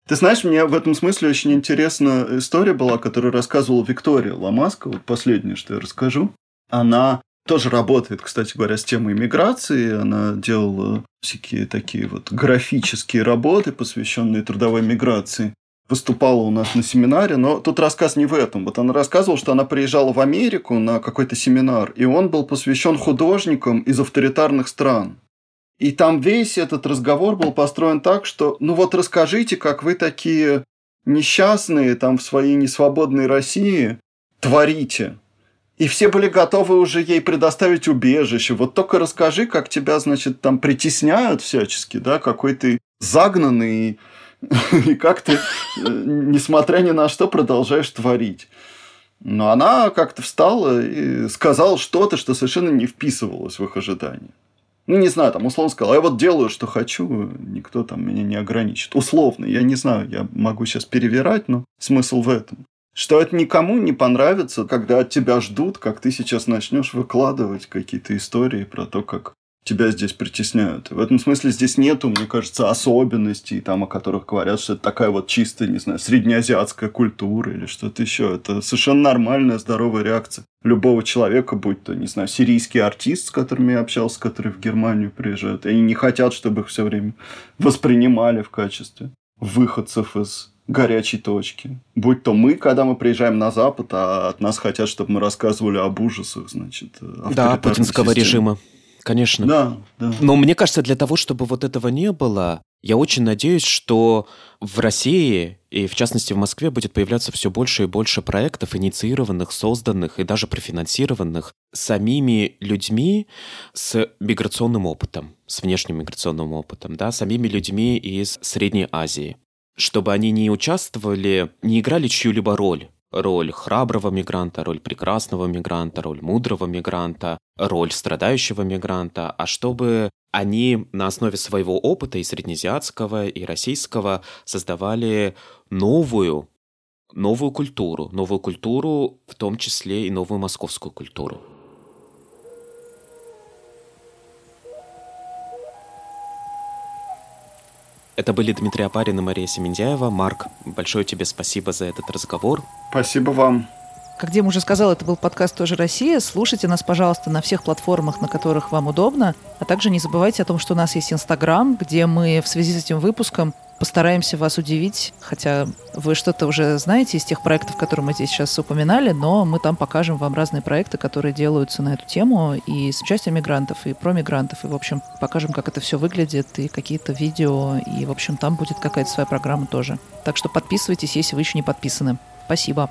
Ты знаешь, мне в этом смысле очень интересная история была, которую рассказывала Виктория Ламаска, вот последнее, что я расскажу. Она тоже работает, кстати говоря, с темой миграции. Она делала всякие такие вот графические работы, посвященные трудовой миграции. Выступала у нас на семинаре, но тут рассказ не в этом. Вот она рассказывала, что она приезжала в Америку на какой-то семинар, и он был посвящен художникам из авторитарных стран. И там весь этот разговор был построен так, что ну вот расскажите, как вы такие несчастные там в своей несвободной России творите. И все были готовы уже ей предоставить убежище. Вот только расскажи, как тебя, значит, там притесняют всячески, да, какой ты загнанный, и как ты, э, несмотря ни на что, продолжаешь творить. Но она как-то встала и сказала что-то, что совершенно не вписывалось в их ожидания ну, не знаю, там, условно сказал, я вот делаю, что хочу, никто там меня не ограничит. Условно, я не знаю, я могу сейчас перевирать, но смысл в этом. что это никому не понравится, когда от тебя ждут, как ты сейчас начнешь выкладывать какие-то истории про то, как тебя здесь притесняют. В этом смысле здесь нету, мне кажется, особенностей, там, о которых говорят, что это такая вот чистая, не знаю, среднеазиатская культура или что-то еще. Это совершенно нормальная, здоровая реакция любого человека, будь то, не знаю, сирийский артист, с которым я общался, который в Германию приезжает. И они не хотят, чтобы их все время воспринимали в качестве выходцев из горячей точки. Будь то мы, когда мы приезжаем на Запад, а от нас хотят, чтобы мы рассказывали об ужасах, значит, Да, путинского системы. режима. Конечно. Да, да. Но мне кажется, для того, чтобы вот этого не было, я очень надеюсь, что в России и, в частности, в Москве будет появляться все больше и больше проектов, инициированных, созданных и даже профинансированных самими людьми с миграционным опытом, с внешним миграционным опытом, да, самими людьми из Средней Азии чтобы они не участвовали, не играли чью-либо роль. Роль храброго мигранта, роль прекрасного мигранта, роль мудрого мигранта, роль страдающего мигранта, а чтобы они на основе своего опыта и среднеазиатского, и российского создавали новую, новую культуру, новую культуру, в том числе и новую московскую культуру. Это были Дмитрий Апарин и Мария Семендяева. Марк, большое тебе спасибо за этот разговор. Спасибо вам. Как Дима уже сказал, это был подкаст «Тоже Россия». Слушайте нас, пожалуйста, на всех платформах, на которых вам удобно. А также не забывайте о том, что у нас есть Инстаграм, где мы в связи с этим выпуском постараемся вас удивить, хотя вы что-то уже знаете из тех проектов, которые мы здесь сейчас упоминали, но мы там покажем вам разные проекты, которые делаются на эту тему и с участием мигрантов, и про мигрантов, и, в общем, покажем, как это все выглядит, и какие-то видео, и, в общем, там будет какая-то своя программа тоже. Так что подписывайтесь, если вы еще не подписаны. Спасибо.